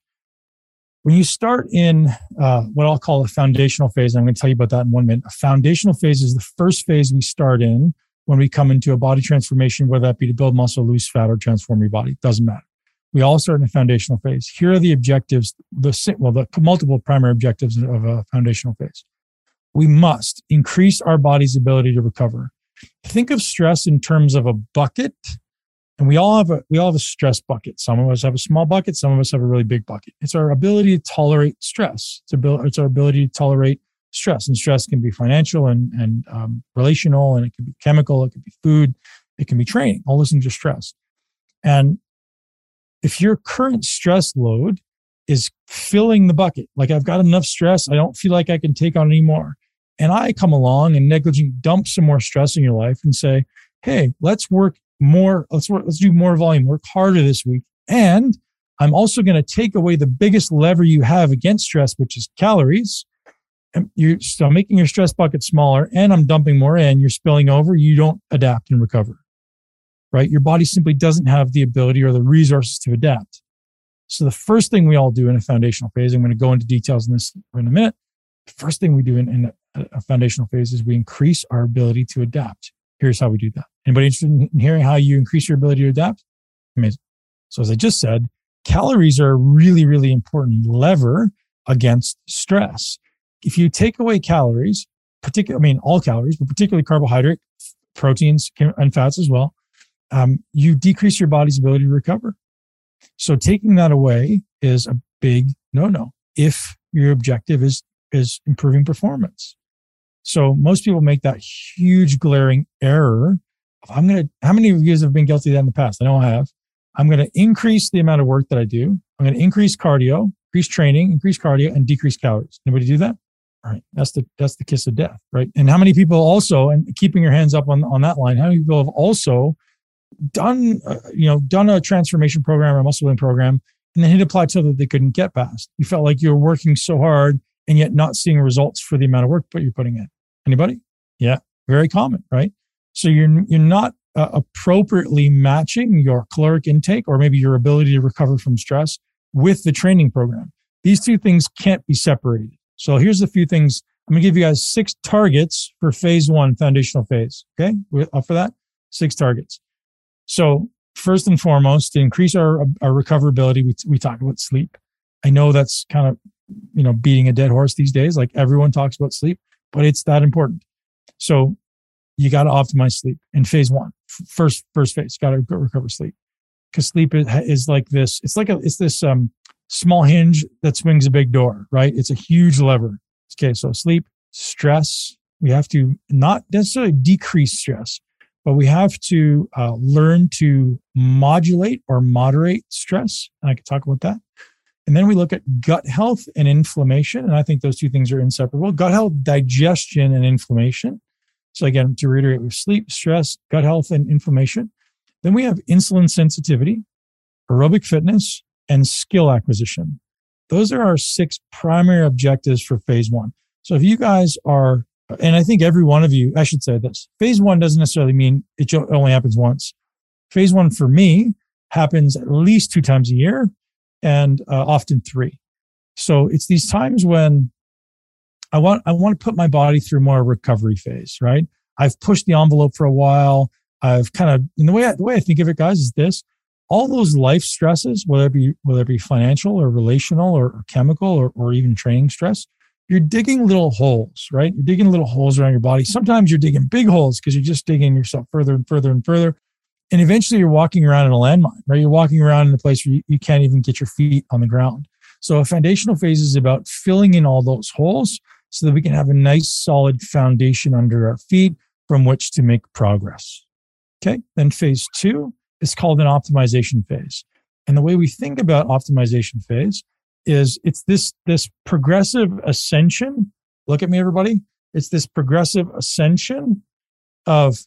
S1: When you start in uh, what I'll call a foundational phase, I'm going to tell you about that in one minute. A foundational phase is the first phase we start in when we come into a body transformation, whether that be to build muscle, lose fat, or transform your body. Doesn't matter. We all start in a foundational phase. Here are the objectives, the well, the multiple primary objectives of a foundational phase. We must increase our body's ability to recover. Think of stress in terms of a bucket and we all have a we all have a stress bucket. Some of us have a small bucket. Some of us have a really big bucket. It's our ability to tolerate stress. It's, abil- it's our ability to tolerate stress, and stress can be financial and and um, relational, and it can be chemical. It can be food. It can be training. All those things are stress. And if your current stress load is filling the bucket, like I've got enough stress, I don't feel like I can take on anymore. And I come along and negligently dump some more stress in your life and say, hey, let's work more, let's work, let's do more volume, work harder this week. And I'm also going to take away the biggest lever you have against stress, which is calories. And you're so making your stress bucket smaller and I'm dumping more in, you're spilling over, you don't adapt and recover. Right? Your body simply doesn't have the ability or the resources to adapt. So the first thing we all do in a foundational phase, I'm going to go into details in this in a minute. The first thing we do in, in a foundational phase is we increase our ability to adapt. Here's how we do that. Anybody interested in hearing how you increase your ability to adapt? Amazing. So as I just said, calories are a really, really important lever against stress. If you take away calories, particularly, I mean, all calories, but particularly carbohydrate, proteins, and fats as well, um, you decrease your body's ability to recover. So taking that away is a big no-no if your objective is is improving performance. So most people make that huge glaring error. I'm going to, how many of you have been guilty of that in the past? I know I have. I'm going to increase the amount of work that I do. I'm going to increase cardio, increase training, increase cardio, and decrease calories. Anybody do that? All right. That's the, that's the kiss of death, right? And how many people also, and keeping your hands up on, on that line, how many people have also done, uh, you know, done a transformation program or a muscle building program and then hit a plateau that they couldn't get past? You felt like you were working so hard and yet not seeing results for the amount of work that you're putting in. Anybody? Yeah, very common, right? So you're you're not uh, appropriately matching your caloric intake or maybe your ability to recover from stress with the training program. These two things can't be separated. So here's a few things. I'm going to give you guys six targets for phase one, foundational phase. Okay. We're up for that. Six targets. So first and foremost, to increase our, our recoverability, we, we talk about sleep. I know that's kind of, you know, beating a dead horse these days. Like everyone talks about sleep, but it's that important. So you got to optimize sleep in phase one. First, first phase, got to recover sleep because sleep is like this. It's like a, it's this, um, small hinge that swings a big door, right? It's a huge lever. Okay. So sleep, stress, we have to not necessarily decrease stress, but we have to uh, learn to modulate or moderate stress. And I could talk about that. And then we look at gut health and inflammation. And I think those two things are inseparable gut health, digestion, and inflammation. So, again, to reiterate, we have sleep, stress, gut health, and inflammation. Then we have insulin sensitivity, aerobic fitness, and skill acquisition. Those are our six primary objectives for phase one. So, if you guys are, and I think every one of you, I should say this phase one doesn't necessarily mean it only happens once. Phase one for me happens at least two times a year and uh, often three. So it's these times when I want I want to put my body through more recovery phase, right? I've pushed the envelope for a while. I've kind of in the way I, the way I think of it, guys, is this: all those life stresses, whether it be whether it be financial or relational or, or chemical or, or even training stress, you're digging little holes, right? You're digging little holes around your body. Sometimes you're digging big holes because you're just digging yourself further and further and further and eventually you're walking around in a landmine, right? You're walking around in a place where you, you can't even get your feet on the ground. So a foundational phase is about filling in all those holes so that we can have a nice solid foundation under our feet from which to make progress. Okay. Then phase two is called an optimization phase. And the way we think about optimization phase is it's this, this progressive ascension. Look at me, everybody. It's this progressive ascension of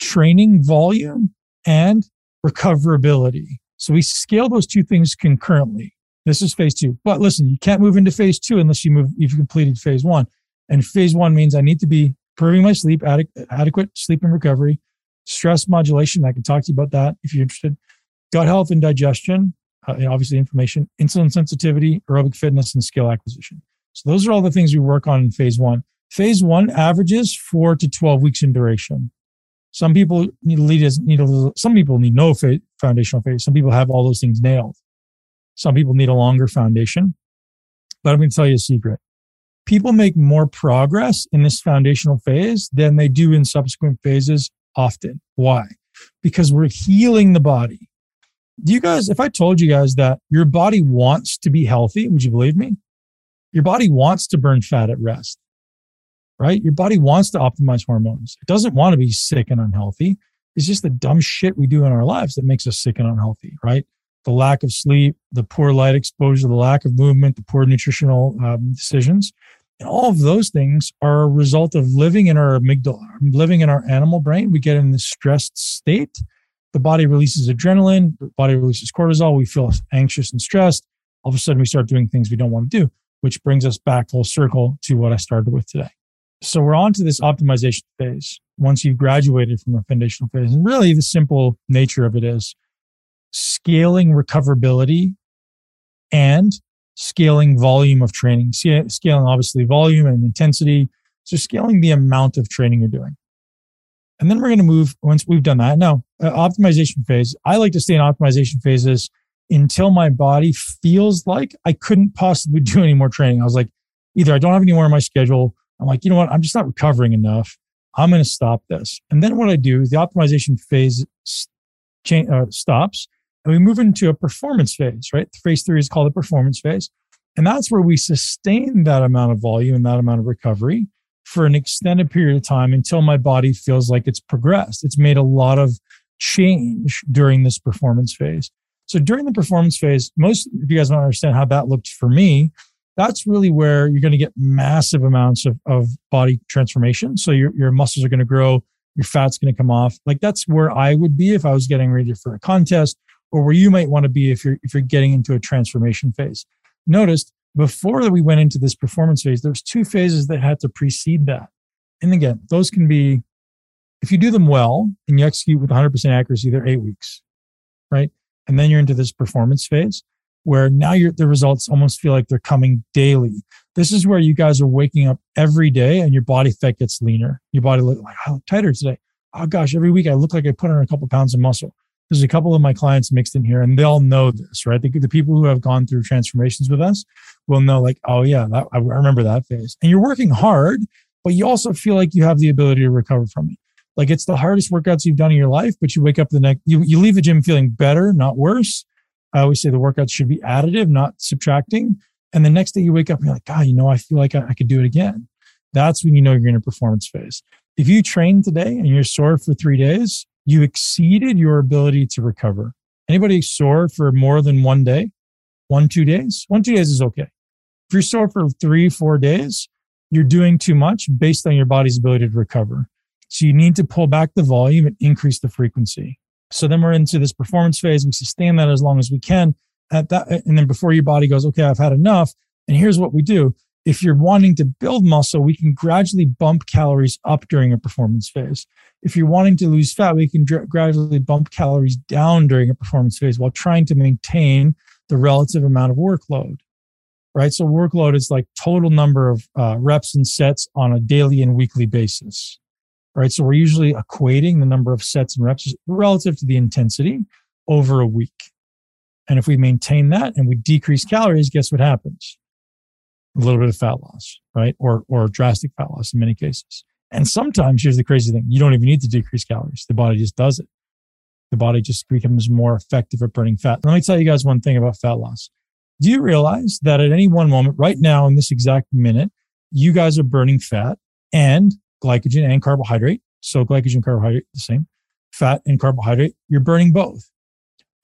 S1: training volume and recoverability. So we scale those two things concurrently. This is phase two. But listen, you can't move into phase two unless you move, you've completed phase one. And phase one means I need to be improving my sleep, adequate sleep and recovery, stress modulation. I can talk to you about that if you're interested. Gut health and digestion, uh, obviously inflammation, insulin sensitivity, aerobic fitness, and skill acquisition. So those are all the things we work on in phase one. Phase one averages four to 12 weeks in duration. Some people need leaders need a little, some people need no foundational phase. Some people have all those things nailed. Some people need a longer foundation. But I'm going to tell you a secret. People make more progress in this foundational phase than they do in subsequent phases often. Why? Because we're healing the body. Do you guys, if I told you guys that your body wants to be healthy, would you believe me? Your body wants to burn fat at rest right? Your body wants to optimize hormones. It doesn't want to be sick and unhealthy. It's just the dumb shit we do in our lives that makes us sick and unhealthy, right? The lack of sleep, the poor light exposure, the lack of movement, the poor nutritional um, decisions. And all of those things are a result of living in our amygdala, living in our animal brain. We get in this stressed state. The body releases adrenaline, the body releases cortisol. We feel anxious and stressed. All of a sudden, we start doing things we don't want to do, which brings us back full circle to what I started with today. So we're on to this optimization phase once you've graduated from a foundational phase. And really the simple nature of it is scaling recoverability and scaling volume of training, scaling obviously volume and intensity. So scaling the amount of training you're doing. And then we're going to move once we've done that. Now, uh, optimization phase. I like to stay in optimization phases until my body feels like I couldn't possibly do any more training. I was like, either I don't have any more in my schedule. I'm like, you know what? I'm just not recovering enough. I'm going to stop this. And then what I do is the optimization phase uh, stops and we move into a performance phase, right? Phase three is called the performance phase. And that's where we sustain that amount of volume and that amount of recovery for an extended period of time until my body feels like it's progressed. It's made a lot of change during this performance phase. So during the performance phase, most if you guys to understand how that looked for me, that's really where you're going to get massive amounts of, of body transformation. So your, your muscles are going to grow, your fat's going to come off. Like that's where I would be if I was getting ready for a contest, or where you might want to be if you're if you're getting into a transformation phase. Notice before that we went into this performance phase, there's two phases that had to precede that. And again, those can be if you do them well and you execute with 100% accuracy, they're eight weeks, right? And then you're into this performance phase where now the results almost feel like they're coming daily. This is where you guys are waking up every day and your body fat gets leaner. Your body look like, oh, look tighter today. Oh gosh, every week I look like I put on a couple pounds of muscle. There's a couple of my clients mixed in here and they all know this, right? The, the people who have gone through transformations with us will know like, oh yeah, that, I remember that phase. And you're working hard, but you also feel like you have the ability to recover from it. Like it's the hardest workouts you've done in your life, but you wake up the next, you, you leave the gym feeling better, not worse. I always say the workouts should be additive, not subtracting. And the next day you wake up and you're like, God, you know, I feel like I, I could do it again. That's when you know you're in a performance phase. If you train today and you're sore for three days, you exceeded your ability to recover. Anybody sore for more than one day? One, two days? One, two days is okay. If you're sore for three, four days, you're doing too much based on your body's ability to recover. So you need to pull back the volume and increase the frequency. So then we're into this performance phase. We sustain that as long as we can at that. And then before your body goes, okay, I've had enough. And here's what we do. If you're wanting to build muscle, we can gradually bump calories up during a performance phase. If you're wanting to lose fat, we can dr- gradually bump calories down during a performance phase while trying to maintain the relative amount of workload. Right. So workload is like total number of uh, reps and sets on a daily and weekly basis right? So we're usually equating the number of sets and reps relative to the intensity over a week. And if we maintain that and we decrease calories, guess what happens? A little bit of fat loss, right? Or, or drastic fat loss in many cases. And sometimes here's the crazy thing. You don't even need to decrease calories. The body just does it. The body just becomes more effective at burning fat. Let me tell you guys one thing about fat loss. Do you realize that at any one moment, right now in this exact minute, you guys are burning fat and glycogen and carbohydrate. So glycogen carbohydrate, the same. Fat and carbohydrate, you're burning both.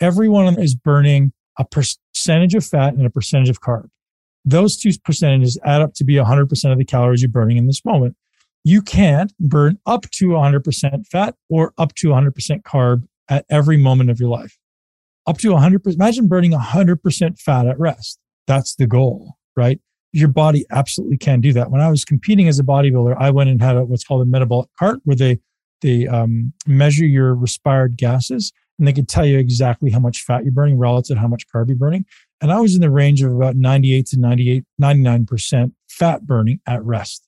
S1: Everyone is burning a percentage of fat and a percentage of carb. Those two percentages add up to be 100% of the calories you're burning in this moment. You can't burn up to 100% fat or up to 100% carb at every moment of your life. Up to 100%. Imagine burning 100% fat at rest. That's the goal, right? your body absolutely can do that. When I was competing as a bodybuilder, I went and had a, what's called a metabolic cart where they they um, measure your respired gases and they could tell you exactly how much fat you're burning relative to how much carb you're burning. And I was in the range of about 98 to 98, 99% fat burning at rest,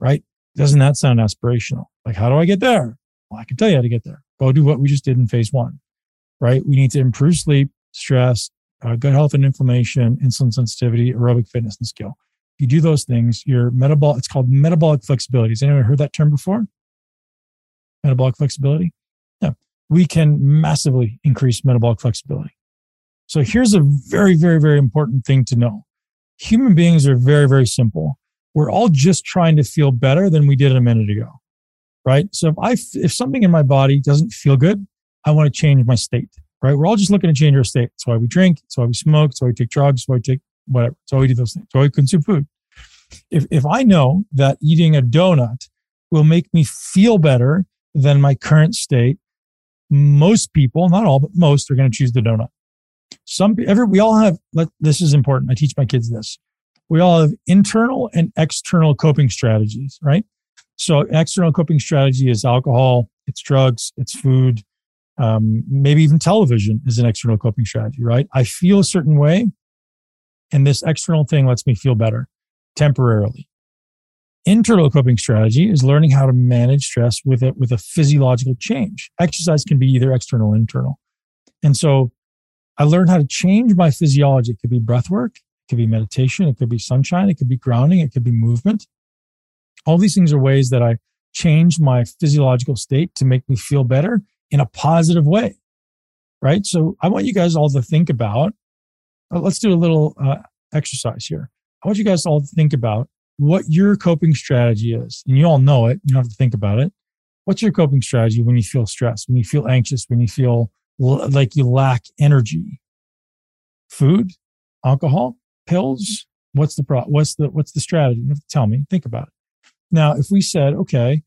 S1: right? Doesn't that sound aspirational? Like, how do I get there? Well, I can tell you how to get there. Go do what we just did in phase one, right? We need to improve sleep, stress, uh, gut health and inflammation, insulin sensitivity, aerobic fitness and skill. If you do those things, your metabolic, it's called metabolic flexibility. Has anyone heard that term before? Metabolic flexibility? Yeah. We can massively increase metabolic flexibility. So here's a very, very, very important thing to know. Human beings are very, very simple. We're all just trying to feel better than we did a minute ago. Right. So if I, if something in my body doesn't feel good, I want to change my state right? We're all just looking to change our state. That's why we drink. That's why we smoke. That's why we take drugs. That's why we take whatever. That's why we do those things. That's why we consume food. If, if I know that eating a donut will make me feel better than my current state, most people, not all, but most are going to choose the donut. Some, every, we all have, let, this is important. I teach my kids this. We all have internal and external coping strategies, right? So external coping strategy is alcohol, it's drugs, it's food, um, maybe even television is an external coping strategy, right? I feel a certain way, and this external thing lets me feel better temporarily. Internal coping strategy is learning how to manage stress with it with a physiological change. Exercise can be either external or internal. And so I learned how to change my physiology. It could be breath work, it could be meditation, it could be sunshine, it could be grounding, it could be movement. All these things are ways that I change my physiological state to make me feel better in a positive way. Right. So I want you guys all to think about, uh, let's do a little uh, exercise here. I want you guys all to think about what your coping strategy is. And you all know it. You don't have to think about it. What's your coping strategy when you feel stressed, when you feel anxious, when you feel like you lack energy? Food, alcohol, pills. What's the pro- what's the what's the strategy? You have to tell me. Think about it. Now, if we said, okay,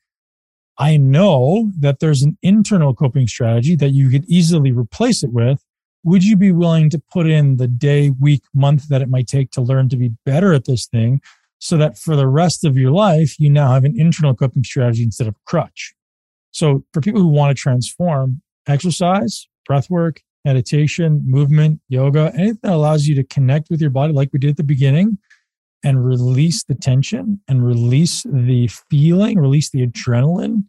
S1: I know that there's an internal coping strategy that you could easily replace it with. Would you be willing to put in the day, week, month that it might take to learn to be better at this thing so that for the rest of your life, you now have an internal coping strategy instead of crutch? So for people who want to transform, exercise, breath work, meditation, movement, yoga, anything that allows you to connect with your body like we did at the beginning and release the tension and release the feeling, release the adrenaline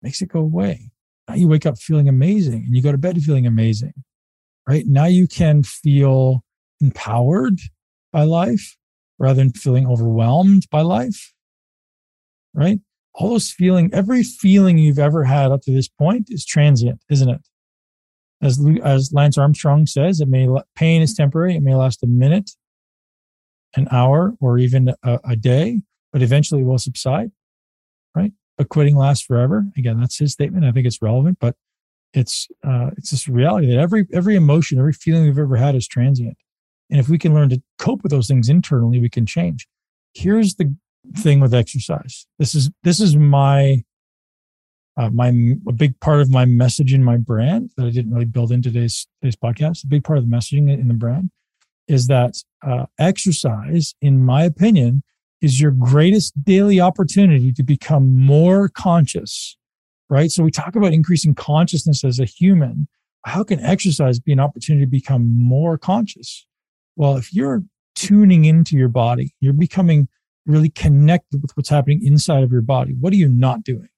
S1: makes it go away. Now you wake up feeling amazing and you go to bed feeling amazing, right? Now you can feel empowered by life rather than feeling overwhelmed by life, right? All those feeling, every feeling you've ever had up to this point is transient, isn't it? As, as Lance Armstrong says, it may pain is temporary. It may last a minute, an hour, or even a, a day, but eventually it will subside, right? but quitting lasts forever. Again, that's his statement. I think it's relevant, but it's uh, it's this reality that every every emotion, every feeling we've ever had is transient. And if we can learn to cope with those things internally, we can change. Here's the thing with exercise. This is this is my uh, my a big part of my message in my brand that I didn't really build in today's today's podcast. A big part of the messaging in the brand is that uh, exercise, in my opinion, is your greatest daily opportunity to become more conscious, right? So we talk about increasing consciousness as a human. How can exercise be an opportunity to become more conscious? Well, if you're tuning into your body, you're becoming really connected with what's happening inside of your body. What are you not doing?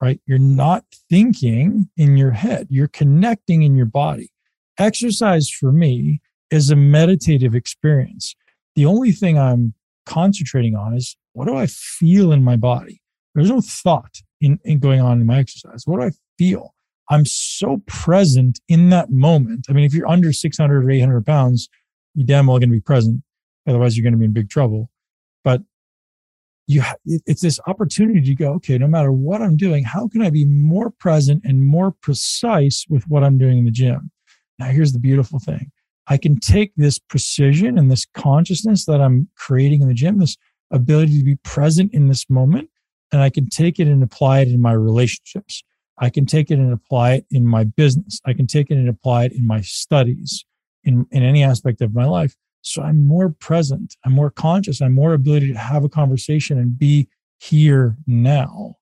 S1: Right? You're not thinking in your head, you're connecting in your body. Exercise for me is a meditative experience. The only thing I'm concentrating on is what do I feel in my body? There's no thought in, in going on in my exercise. What do I feel? I'm so present in that moment. I mean, if you're under 600 or 800 pounds, you damn well going to be present. Otherwise, you're going to be in big trouble. But you, it's this opportunity to go, okay, no matter what I'm doing, how can I be more present and more precise with what I'm doing in the gym? Now, here's the beautiful thing I can take this precision and this consciousness that I'm creating in the gym, this ability to be present in this moment, and I can take it and apply it in my relationships. I can take it and apply it in my business. I can take it and apply it in my studies, in, in any aspect of my life. So I'm more present. I'm more conscious. I'm more ability to have a conversation and be here now.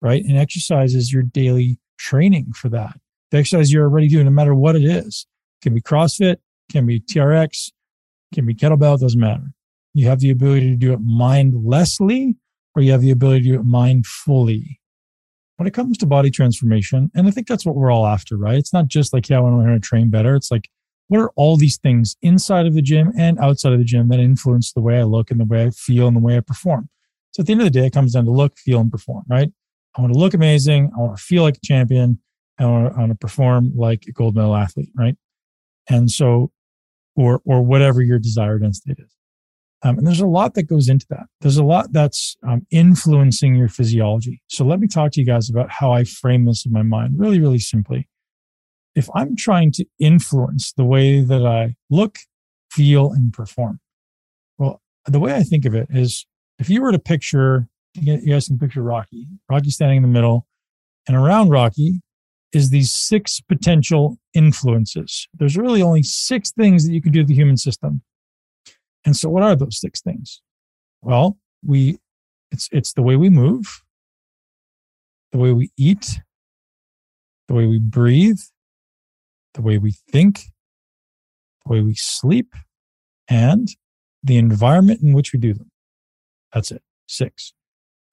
S1: Right. And exercise is your daily training for that. The exercise you're already doing, no matter what it is. Can be CrossFit, can be TRX, can be kettlebell, doesn't matter. You have the ability to do it mindlessly or you have the ability to do it mindfully. When it comes to body transformation, and I think that's what we're all after, right? It's not just like, yeah, I want to learn to train better. It's like, what are all these things inside of the gym and outside of the gym that influence the way I look and the way I feel and the way I perform? So at the end of the day, it comes down to look, feel, and perform, right? I want to look amazing. I want to feel like a champion. I want to, I want to perform like a gold medal athlete, right? And so or or whatever your desired end state is. Um, and there's a lot that goes into that. There's a lot that's um, influencing your physiology. So let me talk to you guys about how I frame this in my mind, really, really simply. If I'm trying to influence the way that I look, feel, and perform, well, the way I think of it is if you were to picture, you guys can picture Rocky, Rocky standing in the middle, and around Rocky is these six potential influences. There's really only six things that you can do to the human system. And so what are those six things? Well, we it's it's the way we move, the way we eat, the way we breathe, the way we think, the way we sleep, and the environment in which we do them. That's it. Six.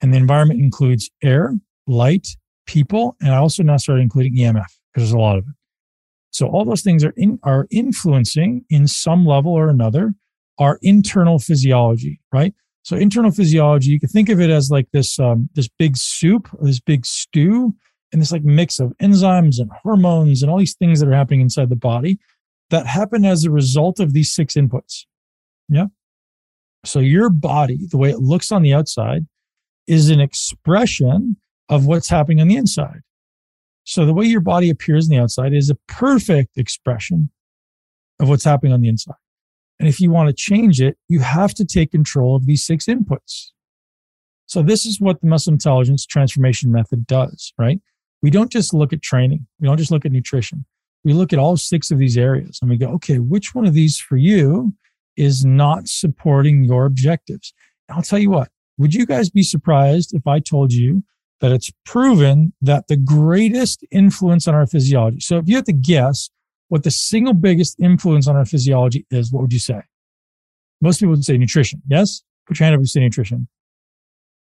S1: And the environment includes air, light, people, and I also now started including EMF because there's a lot of it. So all those things are in, are influencing in some level or another our internal physiology, right? So internal physiology, you can think of it as like this um, this big soup, this big stew, and this like mix of enzymes and hormones and all these things that are happening inside the body that happen as a result of these six inputs. Yeah. So your body, the way it looks on the outside, is an expression of what's happening on the inside. So the way your body appears on the outside is a perfect expression of what's happening on the inside. And if you want to change it, you have to take control of these six inputs. So this is what the muscle intelligence transformation method does, right? We don't just look at training. We don't just look at nutrition. We look at all six of these areas and we go, okay, which one of these for you is not supporting your objectives? I'll tell you what, would you guys be surprised if I told you that it's proven that the greatest influence on our physiology? So if you had to guess what the single biggest influence on our physiology is, what would you say? Most people would say nutrition. Yes? Put your hand up if you say nutrition.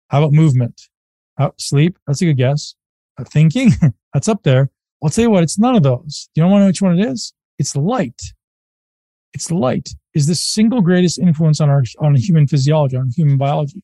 S1: How about movement? How, sleep? That's a good guess. Thinking? That's up there. I'll tell you what, it's none of those. You Do you want to know which one it is? It's light. It's light is the single greatest influence on our on human physiology, on human biology.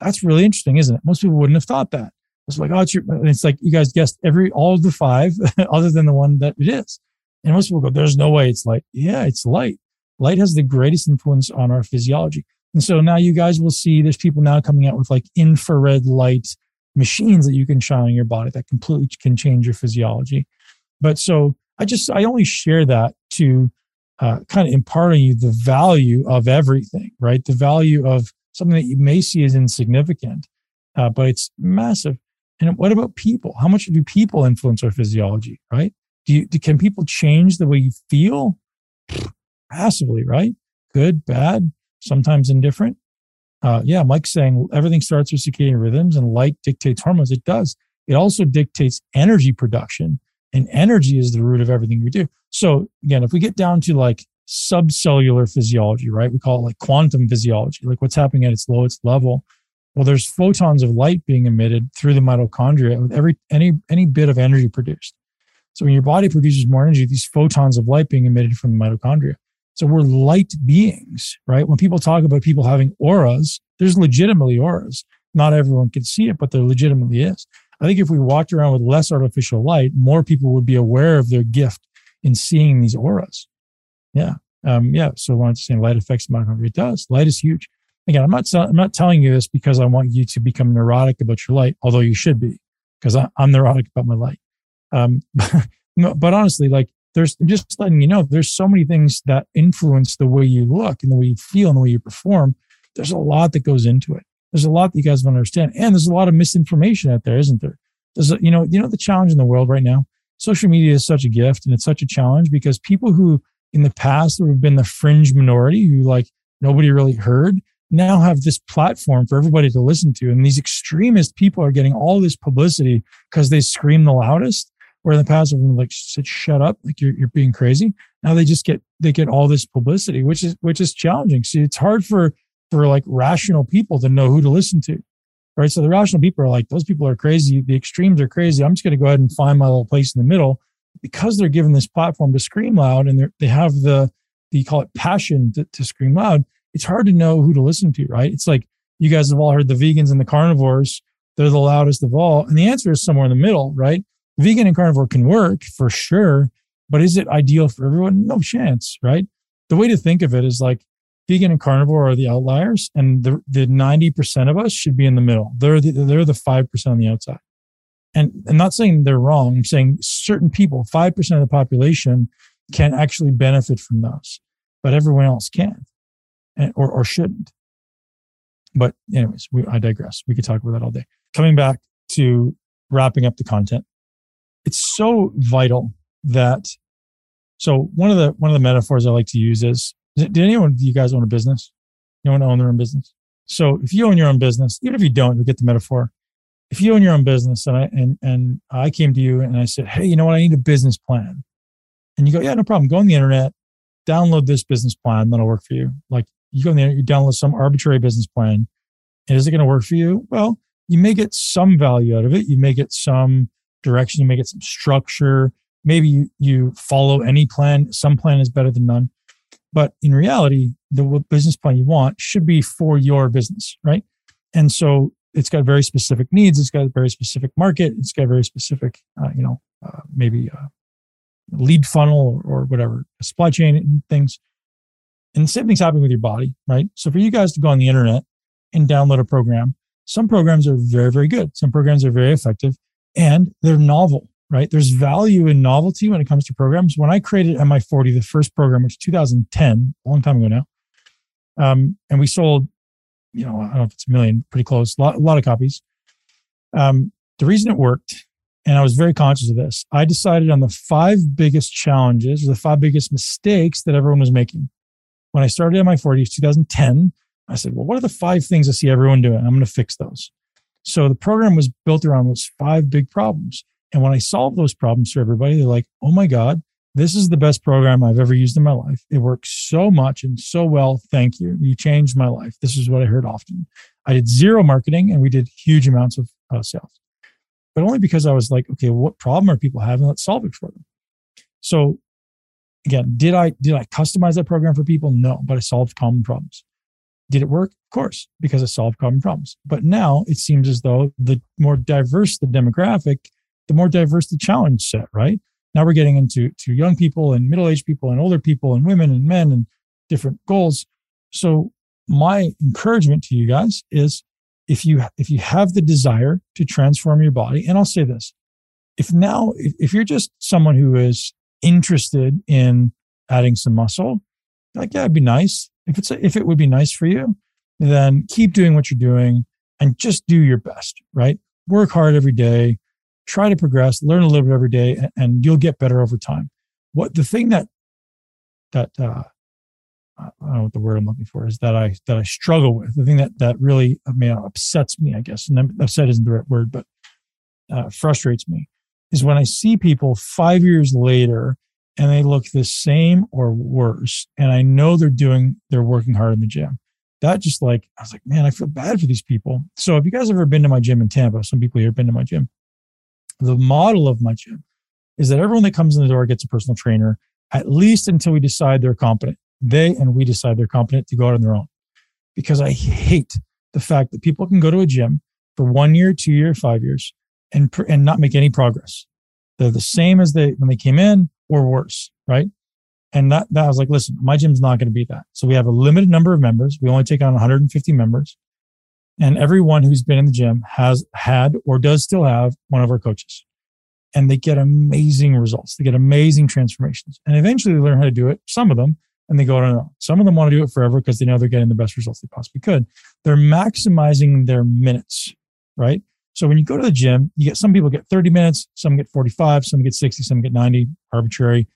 S1: That's really interesting, isn't it? Most people wouldn't have thought that. It's like, oh, it's, your, it's like you guys guessed every all of the five, other than the one that it is. And most people go, there's no way it's light. Yeah, it's light. Light has the greatest influence on our physiology. And so now you guys will see there's people now coming out with like infrared light machines that you can shine on your body that completely can change your physiology. But so I just, I only share that to uh, kind of impart on you the value of everything, right? The value of something that you may see as insignificant, uh, but it's massive. And what about people? How much do people influence our physiology, right? Do you, do, can people change the way you feel? Massively, right? Good, bad, sometimes indifferent. Uh, yeah, Mike's saying everything starts with circadian rhythms and light dictates hormones. It does. It also dictates energy production, and energy is the root of everything we do. So again, if we get down to like subcellular physiology, right? We call it like quantum physiology, like what's happening at its lowest level. Well, there's photons of light being emitted through the mitochondria with every any any bit of energy produced. So when your body produces more energy, these photons of light being emitted from the mitochondria. So we're light beings, right? When people talk about people having auras, there's legitimately auras. Not everyone can see it, but there legitimately is. I think if we walked around with less artificial light, more people would be aware of their gift in seeing these auras. Yeah. Um, yeah. So I wanted to say light affects mitochondria. It does. Light is huge. Again, I'm not, I'm not telling you this because I want you to become neurotic about your light, although you should be, because I'm neurotic about my light. Um, but honestly, like there's just letting you know, there's so many things that influence the way you look and the way you feel and the way you perform. There's a lot that goes into it. There's a lot that you guys don't understand, and there's a lot of misinformation out there, isn't there? There's a, you know, you know the challenge in the world right now. Social media is such a gift and it's such a challenge because people who in the past would have been the fringe minority who like nobody really heard now have this platform for everybody to listen to. And these extremist people are getting all this publicity because they scream the loudest where in the past everyone like shut up, like you're, you're being crazy. Now they just get, they get all this publicity, which is, which is challenging. See, it's hard for, for like rational people to know who to listen to. Right. So the rational people are like, those people are crazy. The extremes are crazy. I'm just going to go ahead and find my little place in the middle because they're given this platform to scream loud and they have the, the call it passion to, to scream loud. It's hard to know who to listen to. Right. It's like you guys have all heard the vegans and the carnivores. They're the loudest of all. And the answer is somewhere in the middle. Right vegan and carnivore can work for sure, but is it ideal for everyone? No chance, right? The way to think of it is like vegan and carnivore are the outliers, and the the ninety percent of us should be in the middle. They're the, they're the five percent on the outside. And I'm not saying they're wrong. I'm saying certain people, five percent of the population, can actually benefit from those, but everyone else can't or or shouldn't. But anyways, we, I digress. We could talk about that all day. Coming back to wrapping up the content it's so vital that so one of the one of the metaphors I like to use is did anyone of you guys own a business? You want to own their own business? So if you own your own business, even if you don't, you get the metaphor. If you own your own business and I and and I came to you and I said, Hey, you know what, I need a business plan. And you go, Yeah, no problem. Go on the internet, download this business plan, that'll work for you. Like you go on the internet, you download some arbitrary business plan. And is it going to work for you? Well, you may get some value out of it. You may get some direction. You may get some structure. maybe you, you follow any plan. Some plan is better than none. But in reality, the business plan you want should be for your business, right? And so it's got very specific needs. It's got a very specific market. It's got very specific, uh, you know, uh, maybe a lead funnel or, or whatever, supply chain and things. And the same thing's happening with your body, right? So for you guys to go on the internet and download a program, some programs are very, very good. Some programs are very effective and they're novel, right? There's value in novelty when it comes to programs. When I created MI40, the first program, which was 2010, a long time ago now, um, and we sold you know, I don't know if it's a million, pretty close, a lot, a lot of copies. Um, the reason it worked, and I was very conscious of this, I decided on the five biggest challenges or the five biggest mistakes that everyone was making. When I started MI40, 2010, I said, well, what are the five things I see everyone doing? I'm going to fix those. So the program was built around those five big problems. And when I solved those problems for everybody, they're like, oh my God, this is the best program I've ever used in my life. It works so much and so well. Thank you. You changed my life. This is what I heard often. I did zero marketing and we did huge amounts of uh, sales, but only because I was like, okay, what problem are people having? Let's solve it for them. So again, did I, did I customize that program for people? No, but I solved common problems. Did it work? Of course, because it solved common problems. But now it seems as though the more diverse the demographic, the more diverse the challenge set, right? Now we're getting into to young people and middle-aged people and older people and women and men and different goals. So my encouragement to you guys is if you if you have the desire to transform your body, and I'll say this, if now if, if you're just someone who is interested in adding some muscle, like yeah, it'd be nice. If it's a, if it would be nice for you, then keep doing what you're doing and just do your best, right? Work hard every day try to progress, learn a little bit every day, and, and you'll get better over time. What the thing that that uh, I don't know what the word I'm looking for is that I that I struggle with. The thing that that really I mean, upsets me, I guess, and upset isn't the right word, but uh, frustrates me is when I see people five years later and they look the same or worse, and I know they're doing they're working hard in the gym. That just like I was like, man, I feel bad for these people. So, if you guys ever been to my gym in Tampa, some people here have been to my gym the model of my gym is that everyone that comes in the door gets a personal trainer at least until we decide they're competent. They and we decide they're competent to go out on their own. Because I hate the fact that people can go to a gym for one year, two years, five years, and and not make any progress. They're the same as they when they came in, or worse, right? And that that was like, listen, my gym's not going to be that. So we have a limited number of members. We only take on 150 members. And everyone who's been in the gym has had or does still have one of our coaches. And they get amazing results. They get amazing transformations. And eventually they learn how to do it, some of them, and they go, no, no. Some of them want to do it forever because they know they're getting the best results they possibly could. They're maximizing their minutes, right? So when you go to the gym, you get some people get 30 minutes, some get 45, some get 60, some get 90, arbitrary.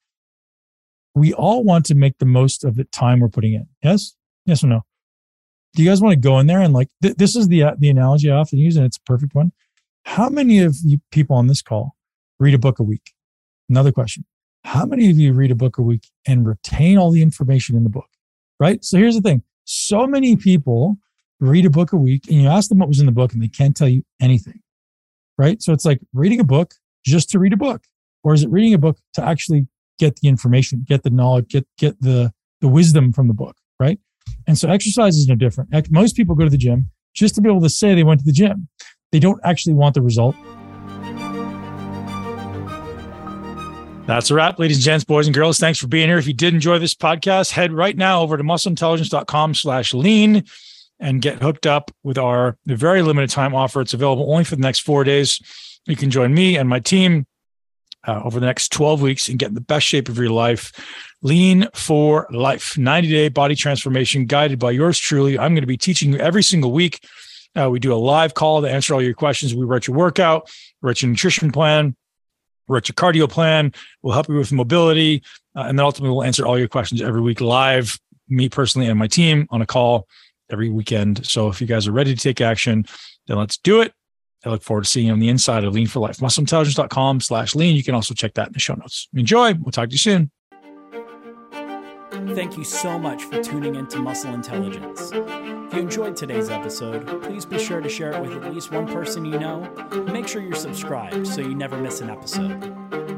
S1: We all want to make the most of the time we're putting in. Yes? Yes or no? do you guys want to go in there and like th- this is the uh, the analogy I often use and it's a perfect one. How many of you people on this call read a book a week? Another question. How many of you read a book a week and retain all the information in the book? Right? So here's the thing. So many people read a book a week and you ask them what was in the book and they can't tell you anything. Right? So it's like reading a book just to read a book or is it reading a book to actually get the information, get the knowledge, get get the the wisdom from the book, right? And so exercise is no different. Most people go to the gym just to be able to say they went to the gym. They don't actually want the result. That's a wrap, ladies and gents, boys and girls. Thanks for being here. If you did enjoy this podcast, head right now over to muscleintelligence.com slash lean and get hooked up with our very limited time offer. It's available only for the next four days. You can join me and my team uh, over the next 12 weeks and get in the best shape of your life. Lean for Life, 90 day body transformation guided by yours truly. I'm going to be teaching you every single week. Uh, we do a live call to answer all your questions. We write your workout, write your nutrition plan, write your cardio plan. We'll help you with mobility. Uh, and then ultimately, we'll answer all your questions every week live, me personally and my team on a call every weekend. So if you guys are ready to take action, then let's do it. I look forward to seeing you on the inside of Lean for Life. MuscleIntelligence.com slash lean. You can also check that in the show notes. Enjoy. We'll talk to you soon.
S2: Thank you so much for tuning into Muscle Intelligence. If you enjoyed today's episode, please be sure to share it with at least one person you know. make sure you're subscribed so you never miss an episode.